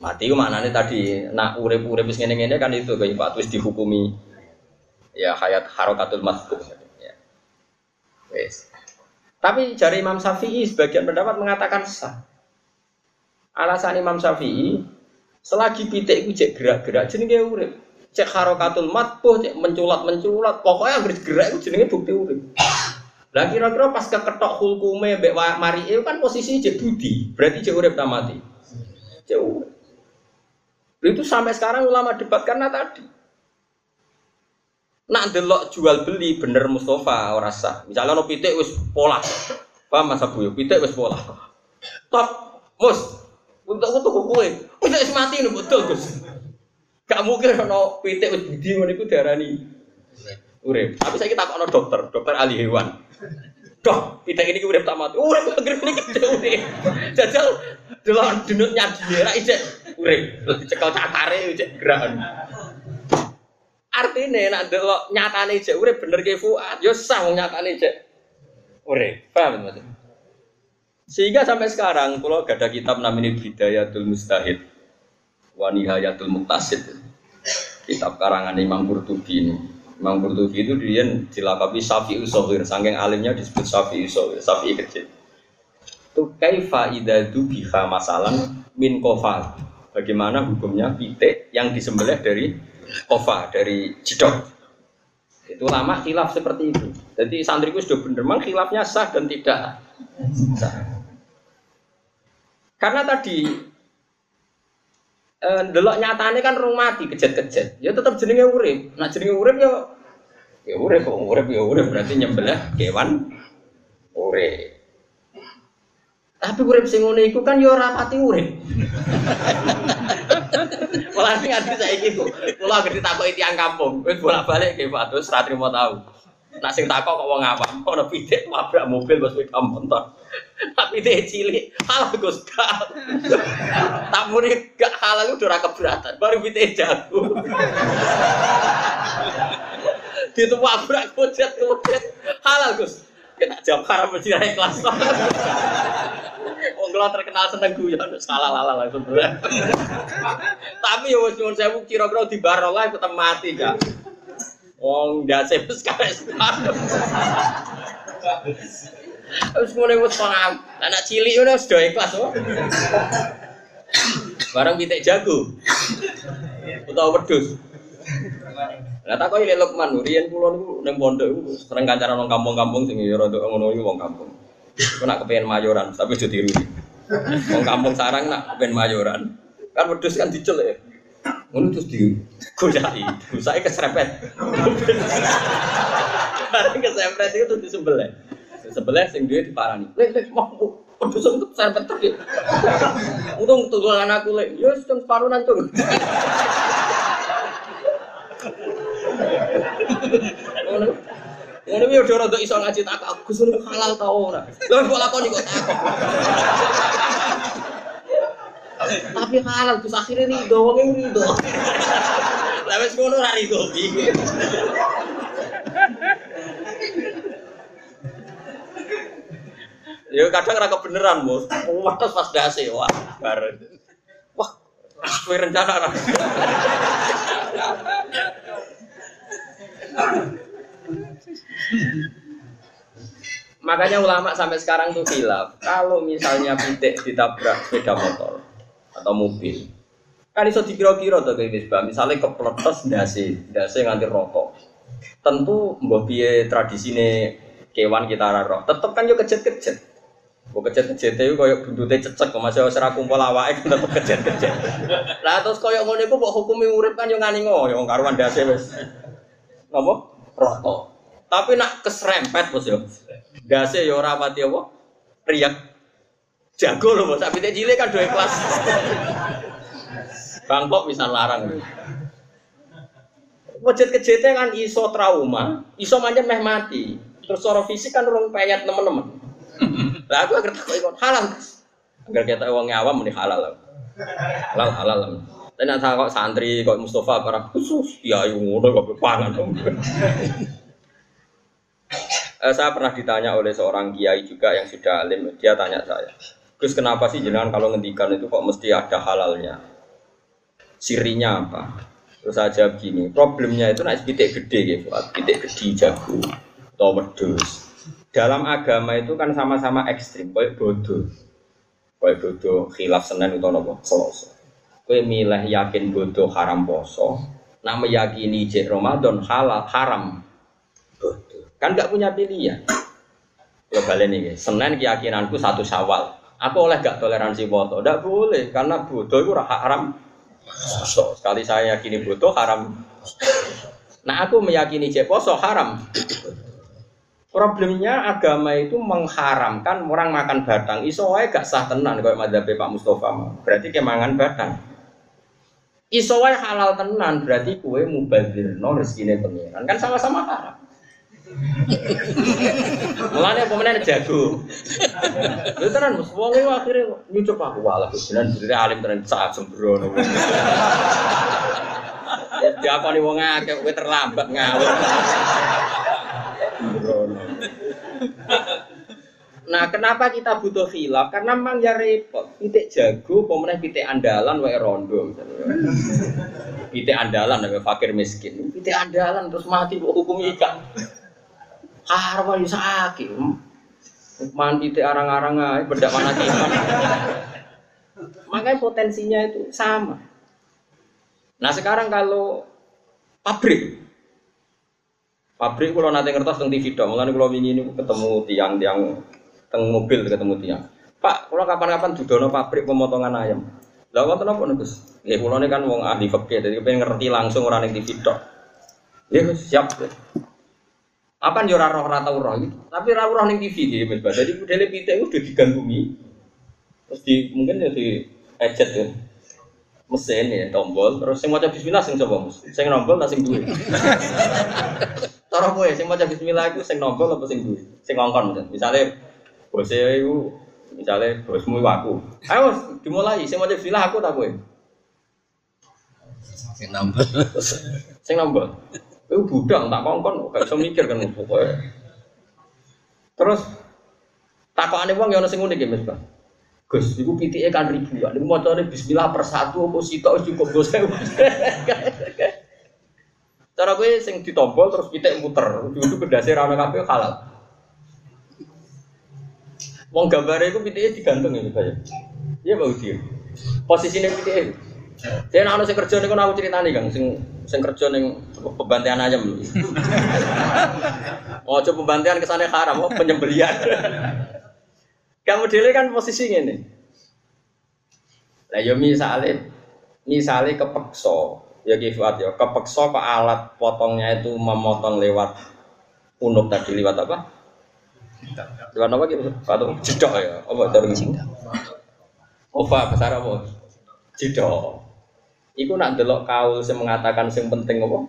mati itu maknanya tadi nak urip urip wis ngene kan itu kayak pak terus dihukumi ya hayat harokatul matbu ya. Wes. Tapi jari Imam Syafi'i sebagian pendapat mengatakan sah. Alasan Imam Syafi'i selagi pitik itu cek gerak-gerak jenenge urip. Cek harokatul matbuh, cek menculat-menculat, pokoknya harus gerak itu jenenge bukti urip. Lah kira-kira pas keketok hukume mbek mari itu kan posisi cek budi, berarti cek urip tak mati. Cek urip. Itu sampai sekarang ulama debat karena tadi. Nak delok jual beli bener Mustafa ora sah. Misalnya no pitik wis pola. Paham Mas Abu? Pitik wis pola. Top, Mus. Untuk aku tuku kue. Pitik wis mati nih betul, Gus. Gak mungkin ono pitik wis budi ngono iku diarani urip. Tapi saya kita ono dokter, dokter ahli hewan. Dok, pitik ini urip tak mati. Urip anggere ini kita urip. Jajal delok denutnya dia ra ijek urip. Dicekel cakare ijek gerakan. Artinya nak delok nyatane ijek urip bener ke Fuad, yo sah wong nyatane ijek urip. Paham Mas? Sehingga sampai sekarang kalau gak ada kitab namanya Bidayatul Mustahid wa Nihayatul Muqtasid. Kitab karangan Imam Qurtubi ini. Imam Qurtubi itu dia dilakabi Syafi'i Sohir, saking alimnya disebut Syafi'i Sohir, Syafi'i kecil. Itu kaifa idadu biha masalan min kofa. Bagaimana hukumnya pitik yang disembelih dari kofa, dari jidok. Itu lama khilaf seperti itu. Jadi santriku sudah bener, memang khilafnya sah dan tidak. Karena tadi eh, delok nyatane kan rung mati kejet-kejet. Ya tetap jenenge urip. Nah jenenge urip ya ya urip kok urip ya urip berarti nyembelih kewan urip. Tapi urip sing ngono iku kan ya ora pati urip. [LAUGHS] Malah sing ati saiki kok kula gede takoki tiyang kampung, wis bolak-balik nggih Pak Dus ra trimo tau. Nak sing takok kok wong awam, ono pitik nabrak mobil bos sepeda motor. Tapi dia cilik, halal Gus gak. Tak muni gak halal udah ora keberatan, baru pitik jago. Wabrak kucet kucet, halal Gus. Kita jawab haram mesti ra ikhlas. Wong kula terkenal seneng guyon, salah lala langsung. Tapi ya wis nyuwun sewu kira-kira di barolah tetep mati gak. Wong ndase wis kares. Wis ngene wis paham. Anak cilik ngono sudah ikhlas oh. Barang pitik jago. Utawa wedhus. Lah tak koyo Lukman, riyen kula niku ning pondok iku sering kancaran wong kampung-kampung sing ya rada ngono iku wong kampung. Iku nak kepengen mayoran, tapi aja tiru. Wong kampung sarang nak kepengen mayoran. Kan wedhus kan dicel ya. Ngono terus di goyai, saya keserempet. Bareng keserempet itu tuh disembelih. Sebelah sing duwe diparani. Lek lek mau Waduh sempet saya ya. [LAUGHS] Untung tungguan aku lek. Ya sedang separuh nanti. [LAUGHS] Ngono. Yo ora rada iso ngaji tak aku suruh halal ta ora. Lha kok lakoni kok takok. [LAUGHS] Tapi halal terus akhirnya nih doang yang rido. Lah wis ngono ora rido. Ya kadang ora kebeneran, Bos. Wates pas dase, wah, bareng. Wah, kowe rencana. Makanya ulama sampai sekarang tuh hilaf. Kalau misalnya pitik ditabrak sepeda motor atau mobil, kan iso dikira-kira tuh kayak misbah. Misalnya kepletes dasi, dasi nganti rokok. Tentu mbah piye tradisine kewan kita roh. Tetep kan yo kejet-kejet. Kok kejet-kejet itu koyo buntute cecek kok masih ora kumpul awake [LAUGHS] tetep kejet-kejet. Lah terus koyo ngono iku kok hukume urip kan yo ngani ngoyo karuan dasi wis. Napa? Roto. Tapi nak keserempet bos yo. Dase yo ora pati apa? Riak. Jago loh bos, tapi cilik kan dua kelas. Bangkok bisa larang. Wajet kejete kan iso trauma, iso manjen meh mati. Terus secara fisik kan urung payat teman-teman. Lah aku agar takut ikut halal. Agar kita uang awam mending halal. Halal halal. Dan nanti kok santri kok Mustafa para khusus ya ngono kok pangan. Eh, saya pernah ditanya oleh seorang kiai juga yang sudah alim, dia tanya saya, Gus kenapa sih jenengan kalau ngendikan itu kok mesti ada halalnya? Sirinya apa? Terus saya jawab gini, problemnya itu naik pitik gede gitu, pitik gede jago, atau wedus. Dalam agama itu kan sama-sama ekstrim, kayak bodoh, kayak bodoh, khilaf senen itu nopo, selesai. Kue milih yakin bodoh haram poso, nama yakini jek Ramadan halal haram bodoh. Kan nggak punya pilihan. Ya balen ini, Senin keyakinanku satu Syawal. Aku oleh gak toleransi foto? Tidak boleh, karena bodoh itu haram. So, sekali saya yakini bodoh haram. Nah aku meyakini cek poso haram. Problemnya agama itu mengharamkan orang makan batang. Iso wae gak sah tenan kayak madzhab Pak Mustafa. Berarti kayak mangan batang. Iso wae halal tenan berarti kue mubazir no rezekine pengiran. Kan sama-sama haram. Mulane meneh jago. Lha tenan Mas, wong iki akhire nyucup aku walah beneran bener alim tenan sak sembrono. Ya diakoni wong akeh kowe terlambat ngawur. Nah, kenapa kita butuh khilaf? Karena memang ya repot. Pitik jago, pemenang pitik andalan, wae rondo. Pitik andalan, wae fakir miskin. Pitik andalan terus mati, hukum ikan. Harwa yo sakit. Mandi teh arang-arang aja, beda mana kiman. Makanya potensinya itu sama. Nah sekarang kalau pabrik, pabrik kalau nanti ngertos tentang TV dong, mulai kalau ini ketemu tiang-tiang teng mobil ketemu tiang. Pak, kalau kapan-kapan dudono pabrik pemotongan ayam. Lah wonten apa Gus? Ya kula ini kan wong ahli fikih, jadi pengen ngerti langsung orang yang TV dong. Ya siap. Apa yo ora roh ora tau roh. Tapi ora roh ning TV iki Mas. Jadi modele pitik udah digantungin. Terus di mungkin ya di ejet ya. Mesin ya tombol terus sing maca bismillah sing sapa Mas? Sing nombol ta sing duwe? [LAUGHS] Cara kowe sing maca bismillah iku sing nombol apa sing duwe? Sing ngongkon Misale bose iku misale bosmu iku aku. Ayo dimulai sing maca bismillah aku ta kowe? Sing nombol. Sing nombol. Itu budang tak kongkon, gak bisa mikir kan pokoknya. Terus takokane wong ya ono sing unik ya Mas Bang. Gus, iku pitike kan ribuan. Niku macane bismillah per satu apa sitok cukup Gus. Cara gue sing ditombol terus pitik muter, ujug kedase ra ono kabeh halal. Wong gambare iku pitike digantung ya Mas. Iya Pak Udi. Posisine pitike. Saya nak sing kerja niku aku critani Kang, sing sing kerja ning pembantian ayam. Oh, [LAUGHS] coba pembantian ke sana haram, oh penyembelian. [LAUGHS] Kamu dile kan posisi ngene. Lah yo misale misale kepeksa, ya kifat ya, kepeksa ke alat potongnya itu memotong lewat unuk tadi lewat apa? Hewan apa gitu? Patung jedok ya. Apa dari Opa besar apa? Jedok. Iku nak delok kaul sing mengatakan sing penting apa?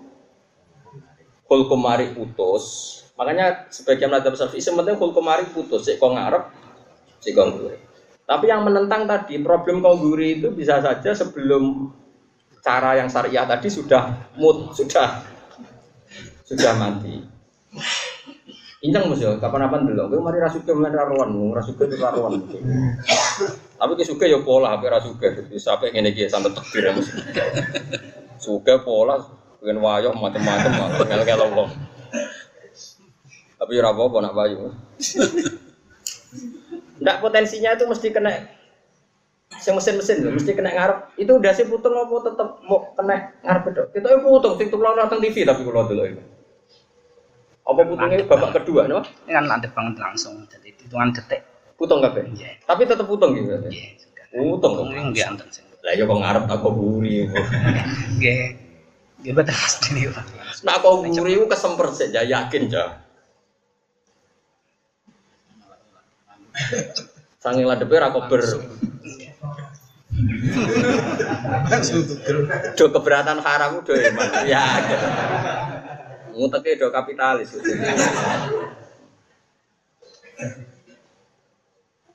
Kul kemari putus. Makanya sebagian madhab syafi'i yang penting kul kemari putus. Sik kok ngarep, sik kok Tapi yang menentang tadi problem kongguri itu bisa saja sebelum cara yang syariah tadi sudah mut, sudah sudah mati. Injang mas ya, kapan-kapan dulu. Gue mari rasuke mulai raruan, rasuke itu raruan. Tapi ke suka ya pola, tapi rasuke. Bisa apa ini dia sampai tekbir ya mas. Suka pola, pengen wayok macam-macam, ngel ngel wong. Tapi ya apa apa nak bayu. Ndak potensinya itu mesti kena Sing mesin-mesin lho mesti kena ngarep. Itu udah sih putung apa tetep mau kena ngarep itu. Kita itu putung sing tuh nonton TV tapi kalau dulu itu. Apa putungnya babak kedua no? Ini kan ada banget langsung jadi hitungan detik. Putung kabeh. Iya. Tapi tetep putung gitu. Iya. Putung. Ini enggak anten sih. Lah ya kok ngarep aku buri. [LAUGHS] Nggih. Nggih betul pasti nih Pak. Nah aku buri ku kesemper sih ya yakin ja. Sange ladepe ra kober. Do keberatan haram iman. Ya. Nguteke do kapitalis.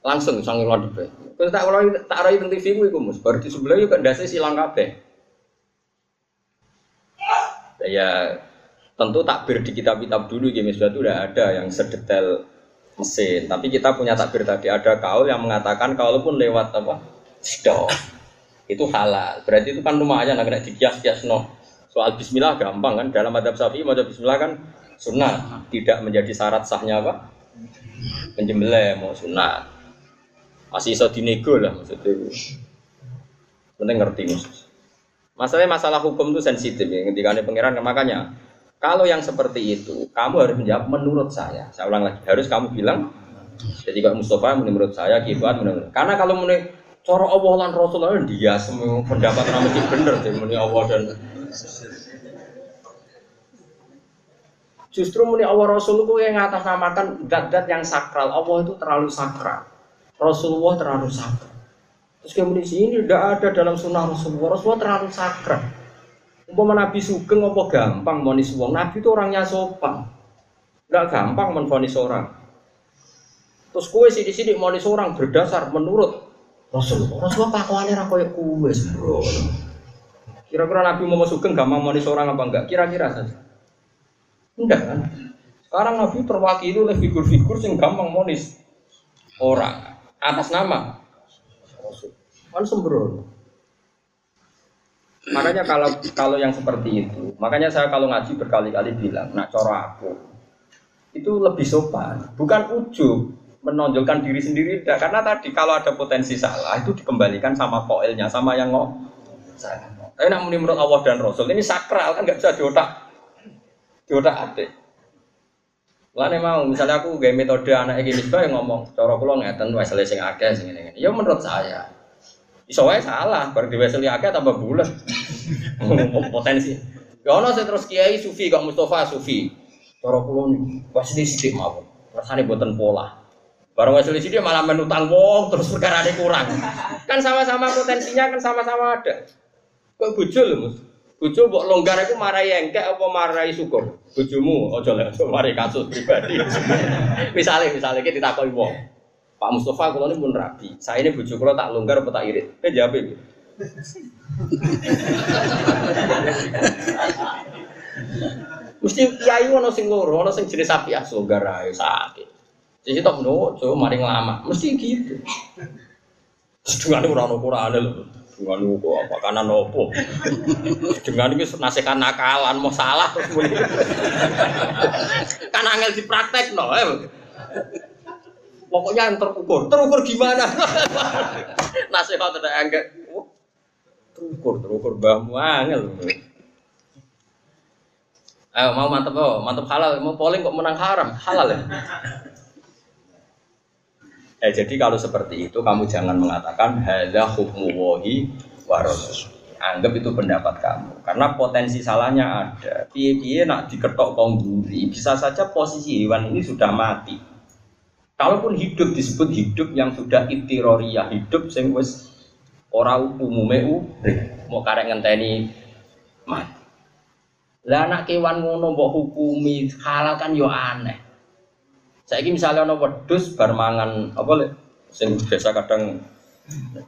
Langsung sange ladepe. Terus tak kalau tak rai teng TV ku Mus, bar di sebelah yo ndase silang kabeh. Ya tentu takbir di kitab-kitab dulu gitu itu udah ada yang sedetail mesin. Tapi kita punya takbir tadi ada kaul yang mengatakan kalaupun lewat apa stop itu halal. Berarti itu kan lumayan agak dikias-kias no. Soal Bismillah gampang kan dalam adab sapi mau Bismillah kan sunnah. Tidak menjadi syarat sahnya apa? Penyembelih mau sunnah. Masih iso dinego lah maksudnya. Penting ngerti mus masalahnya masalah hukum itu sensitif ya ketika ada pangeran. Makanya kalau yang seperti itu kamu harus menjawab menurut saya. Saya ulang lagi harus kamu bilang jadi kalau Mustafa menurut saya kibat menurut karena kalau menurut cara Allah dan dia semua pendapat mesti bener jadi muni Allah dan Justru muni Allah Rasul itu yang ngatasnamakan zat-zat yang sakral. Allah itu terlalu sakral. Rasulullah terlalu sakral. Terus kemudian sini tidak ada dalam sunnah Rasulullah. Rasulullah terlalu sakral. Umpama Nabi Sugeng apa gampang monis wong. Nabi itu orangnya sopan. Tidak gampang menfonis orang. Terus kue sih di sini monis orang berdasar menurut Rasulullah. Rasulullah pakuannya rakyat kue sembrono. Kira-kira Nabi Muhammad Sugeng gampang monis orang apa enggak? Kira-kira saja. Enggak kan? Sekarang Nabi terwakili oleh figur-figur yang gampang monis orang atas nama. Kan sembrono. Makanya kalau kalau yang seperti itu, makanya saya kalau ngaji berkali-kali bilang, nak coro aku itu lebih sopan, bukan ujub menonjolkan diri sendiri karena tadi kalau ada potensi salah itu dikembalikan sama koilnya sama yang ngomong. Tapi nak menurut Allah dan Rasul ini sakral kan nggak bisa diotak diotak adik. Lane mau misalnya aku gaya metode anak ini yang ngomong, cara kula ngeten wes sing akeh sing ngene. Ya menurut saya. Iso salah, bar diwasili akeh tambah bulat. [LAUGHS] Potensi. Ya ono sing terus kiai sufi kok Mustafa sufi. Kula niku wis sithik mawon. Rasane boten pola. Barang wis sithik malah menutang wong terus perkara kurang. Kan sama-sama potensinya kan sama-sama ada. Kok bojo lho, Mas? Bojo mbok longgar iku marai engkek apa marai syukur? Bojomu aja lek mari kasus pribadi. [LAUGHS] misalnya misalnya kita ditakoki wong. Pak Mustafa kalau ini pun rapi. Saya ini bujuk kalau tak longgar apa tak irit. Eh jawab itu. [LAUGHS] Mesti kiai ono sing loro, ono sing jenis sapi asu longgar ae sakit. Jadi tak no, coba mari lama. Mesti gitu. Dengan ora ono Qur'ane lho. Dengan kok apa kanan opo. Dengan iki nasihat nakalan mau salah kan angel dipraktek no. Eh. Pokoknya yang terukur. Terukur gimana? Nasihat ada enggak. Oh, terukur, terukur mbahmu angel. Ayo mau mantep oh, mantep halal, mau polling kok menang haram, halal ya. Eh, jadi kalau seperti itu kamu jangan mengatakan hadza hukmu wahi. Anggap itu pendapat kamu karena potensi salahnya ada. Piye-piye nak diketok kongguri, bisa saja posisi hewan ini sudah mati. Kalaupun hidup disebut hidup yang sudah itiroriyah, hidup sing wis ora umume urip. Mau karek ngenteni mati. Lah anak kewan ngono mbok hukumi halal kan yo aneh. Saiki misalnya ana wedhus bar mangan apa lek sing biasa kadang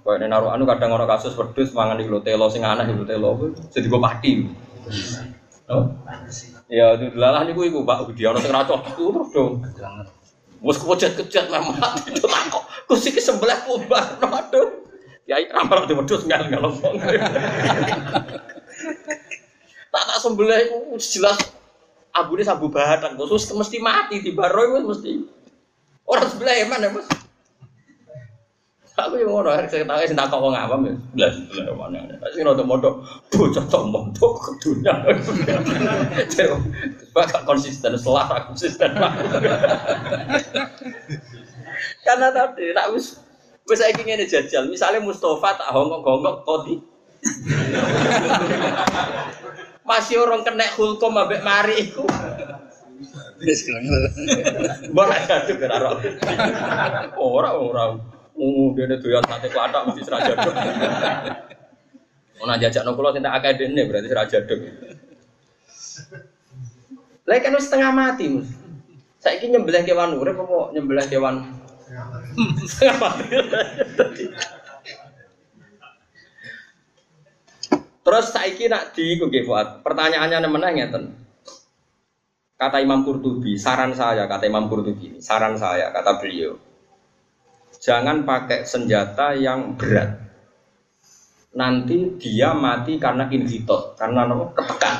Kayak ini naruh anu kadang orang kasus wedhus mangan di telo sing aneh di telo jadi gue pati. Oh? Ya itu lalah niku iku Pak Budi ana sing ra cocok terus dong. Wes kejat-kejat memang itu takok. Kusi ke sebelah kubah aduh. Ya ramal di wedhus ngal ngal Tak tak sebelah itu jelas abune sabu bahan khusus mesti mati di baro itu mesti. Orang sebelah emang ya Mas. Aku yang ngono, saya tahu sih tak kok ngapa ya. Belas belas mana? Tapi rodo modo bocah tok modo ke dunia. Gak konsisten, selah konsisten. Karena tadi tak wis wis saya ingin jajal. Misalnya Mustafa tak hongkok-hongkok kodi. Masih orang kena hulkom ambek mari iku. Wis keleng. Boleh kaduk karo. Ora ora. Uh, dia ada doyan sate kelatak mesti seraja dok. Mau nanya jajak nokulo tidak akademi berarti seraja dok. Lagi kan setengah mati mus. Saya ingin nyembelih kewan urip apa nyembelih kewan setengah mati. Terus saya nak di Fuad. Pertanyaannya mana ngeten. Kata Imam Qurtubi, saran saya, kata Imam Qurtubi, saran saya, kata beliau, jangan pakai senjata yang berat. Nanti dia mati karena inhitot, karena apa? ketekan.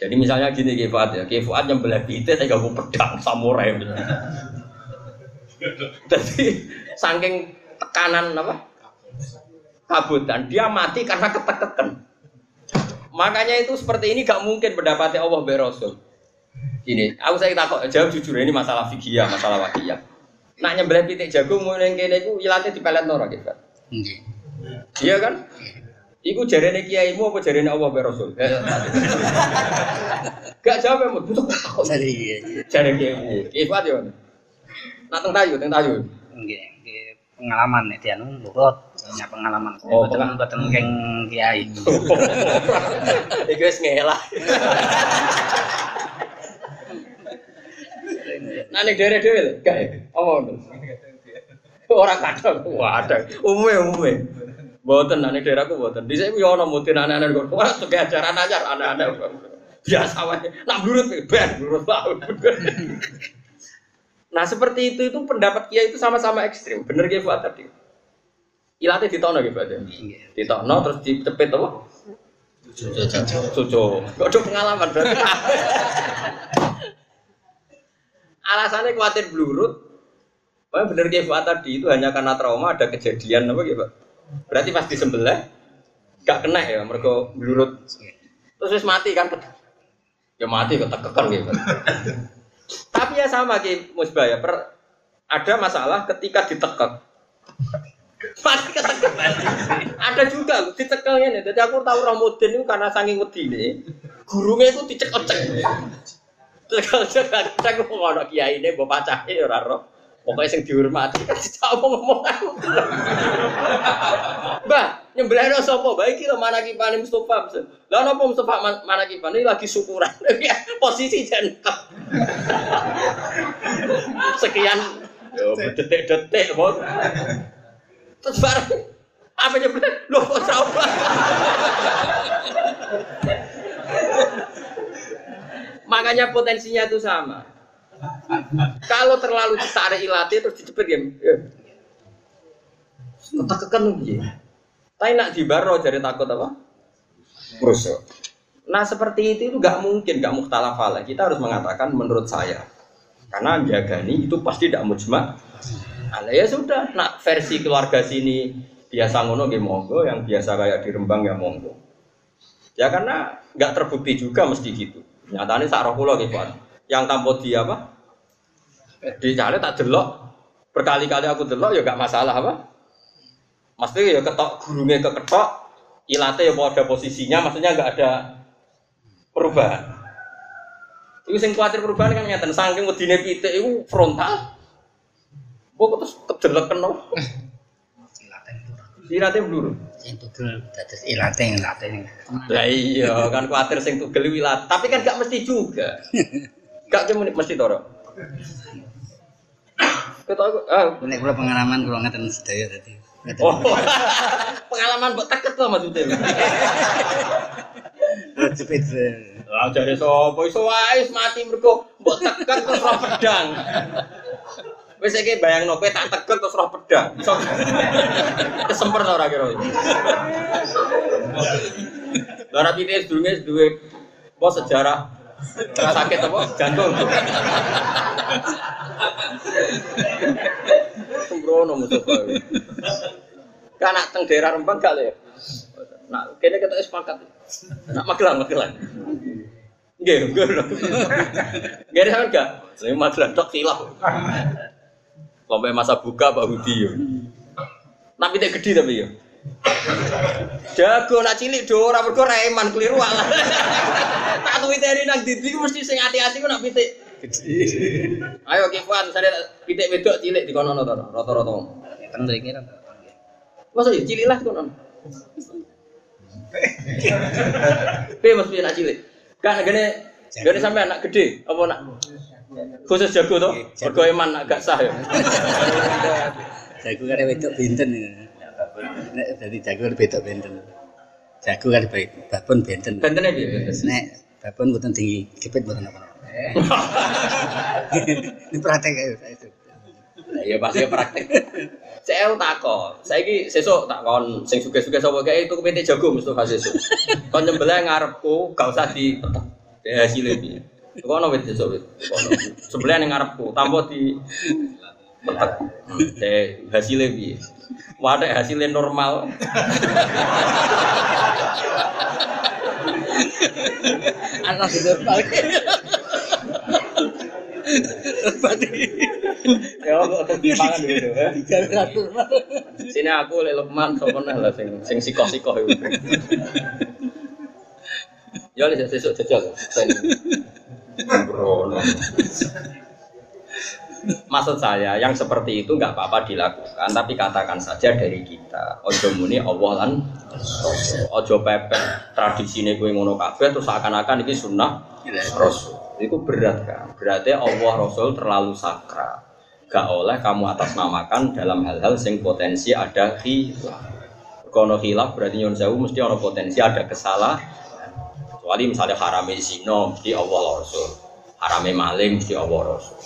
Jadi misalnya gini Kifuat ya, Kifuat yang belah pite saya gak pedang samurai. [LAUGHS] Jadi saking tekanan apa? Kabutan, dia mati karena ketekan. Makanya itu seperti ini gak mungkin mendapati Allah berosul. Ini, aku saya takut jawab jujur ini masalah fikih, masalah wakiyah. Nak nyembelih pitik jagung mau neng kene iku ilate dipelet nora gitu. Nggih. Iya kan? Iku jarene kiaimu apa jarene Allah be Rasul? Gak jawabemu, tutup kok Jadi iya. jare kiaimu. Ifat yo. Nak teng tayu, teng tayu. Nggih, pengalaman nek dianu nurut punya pengalaman. Oh, Boten boten keng kiai. [LAUGHS] Iku wis ngelah. Nah dere dhewe lho, gak ya? Apa ngono? Ora kadang, wah ada. Umume umume. Mboten nek daerahku mboten. Dhisik yo ana mutin anak-anak kok. Ora tuh ajaran ajar anak-anak. Biasa wae. Nak blurut ben blurut Nah seperti itu itu pendapat Kiai itu sama-sama ekstrim. Bener Kiai Fuad tadi. Ilate ditono gitu aja. Ditono terus dicepet apa? Cucu. Kok ada pengalaman berarti. [LAUGHS] Alasannya khawatir blurut. Wah bener kayak Fuad tadi itu hanya karena trauma ada kejadian apa gitu. Berarti pas disembelih gak kena ya mereka blurut. Terus wis mati kan. Ya mati kok tekekan gitu. [LAUGHS] Tapi ya sama ki musbah ya. Per, ada masalah ketika ditekek. Pasti ketekek. ada juga ditekelnya nih. Jadi aku tahu Ramudin itu karena saking wedi nih. Gurunya itu dicek-cek. Kadang aku ngono kiai ini bapak pacahe ora roh. Pokoknya sing dihormati kan tidak mau ngomong aku. Mbah, nyembelih sapa? Baik iki lho manakipane Mustofa. Lah napa Mustofa manakipane lagi syukuran. [LAUGHS] Posisi jentep. Sekian yo detik-detik kok. Terus bareng apa nyembelih? Loh kok coba? Makanya potensinya itu sama. Kalau terlalu ditarik ilate terus dicepet ya. Ketekekan ya. Tapi nak di baro jadi takut apa? Rusuh. Nah seperti itu itu nggak mungkin nggak muhtalafal. Kita harus mengatakan menurut saya. Karena jagani itu pasti tidak mujma. Nah, ya sudah, nak versi keluarga sini biasa ngono nggih monggo, yang biasa kayak di Rembang ya monggo. Ya karena nggak terbukti juga mesti gitu. Nyatanya sak roh kula nggih, Yang tanpa di apa? Di cale tak delok. Berkali-kali aku delok ya gak masalah apa? Mesti ya ketok gurunge keketok, ilate ya ada posisinya, maksudnya gak ada perubahan. Iku sing kuatir perubahan kan ngeten, saking wedine pitik frontal. Kok terus kedelek kena. Sirate bluru. Sing tugel dados ilaten ilaten. Lah iya, kan kuatir sing tugel wilat, tapi kan gak mesti juga. Gak cuma mesti toro. Kita ah, Nek kula pengalaman kula ngeten sedaya tadi. Oh, [LAUGHS] pengalaman buat teket lah maksudnya. Oh, cepet. Lah jare sapa iso wae mati mergo mbok teket terus pedang. Wis iki bayangno kowe tak teket terus roh pedang. Kesemper ora kira. Lah ra pite sedurunge duwe apa sejarah sakit apa? Jantung. Sembrono Mustafa. Kan nak teng daerah Rembang gak le. Nak kene kita sepakat. Nak Magelang, Magelang. Nggih, nggih. Nggih sampean gak? Saya Magelang tok silap. Sampai masa buka Pak Hudi yo. Tapi tidak gede tapi yo. Jago nak cilik do ora mergo reman keliru alah. [LAUGHS] Tak tuwiteri nang didi mesti sing ati-ati ku nak pitik. Ayo Kifan, saya pitik wedok cilik di kono to rata-rata. Teng mriki ra. Masa ya cilik lah kono. Mas piye nak cilik? Kan gene gene sampe anak gede apa nak khusus jago to? Mergo eman agak sah ya. [LAUGHS] Jago kan wedok benten. Nek dadi jago kan wedok benten. Jago kan baik, babon benten. Bentene piye? Nek babon mboten tinggi, kepit mboten apa-apa. [LAUGHS] Ini praktek. Lah iya pasti praktek. Saya takon, saiki sesuk tak kon sing suge-suge sapa kae itu kepitik jago Mustafa sesuk. Kon nyembelih ngarepku, gak usah dipetek. Ya hasilnya piye? Kono wit sesuk wit. Sebelah ning ngarepku, tanpa di petek. Eh hasilnya piye? Wadah hasilnya normal. Anak sudah pakai. Ya kok dipangan gitu. Satu. Sini aku lek Lukman neh lah sing sing sikoh-sikoh iku. Ya wis sesuk jajal. Maksud saya yang seperti itu nggak apa-apa dilakukan, tapi katakan saja dari kita. Ojo muni Allah lan. Ojo pepet tradisine kowe ngono kabeh terus seakan-akan iki sunnah Rasul. Itu berat kan. Berarti Allah Rasul terlalu sakral. Gak oleh kamu atasnamakan dalam hal-hal sing potensi ada khilaf. Kono khilaf berarti sewu mesti ada potensi ada kesalahan. Kecuali misalnya harame zina mesti Allah Rasul. Harame maling mesti Allah Rasul.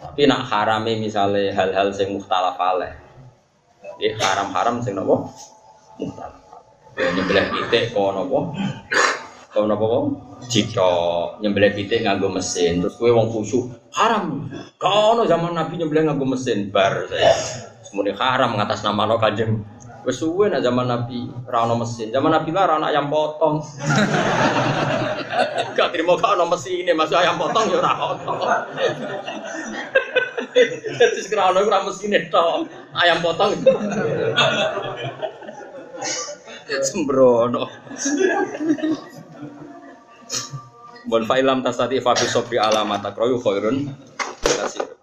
Tapi nak harame misalnya hal-hal sing mukhtalaf alaih. Nggih haram-haram sing napa? Mukhtalaf. Ya nyembelih pitik kok napa? Kok napa kok? Jika nyembelih pitik nganggo mesin, terus kowe wong khusyuk, haram. Ono zaman Nabi nyembelih nganggo mesin bar saya. Semuanya haram ngatas nama no kanjeng. Wes suwe zaman Nabi ra ono mesin. Zaman Nabi lah ra ono ayam potong. [LAUGHS] Gak terima gak ono masuk ayam potong ya ora ono. [LAUGHS] Kira ono ora tok. Ayam potong. Sembrono. Bon fa'ilam tasati fa fi sobri alamat akroyu khairun. Terima kasih.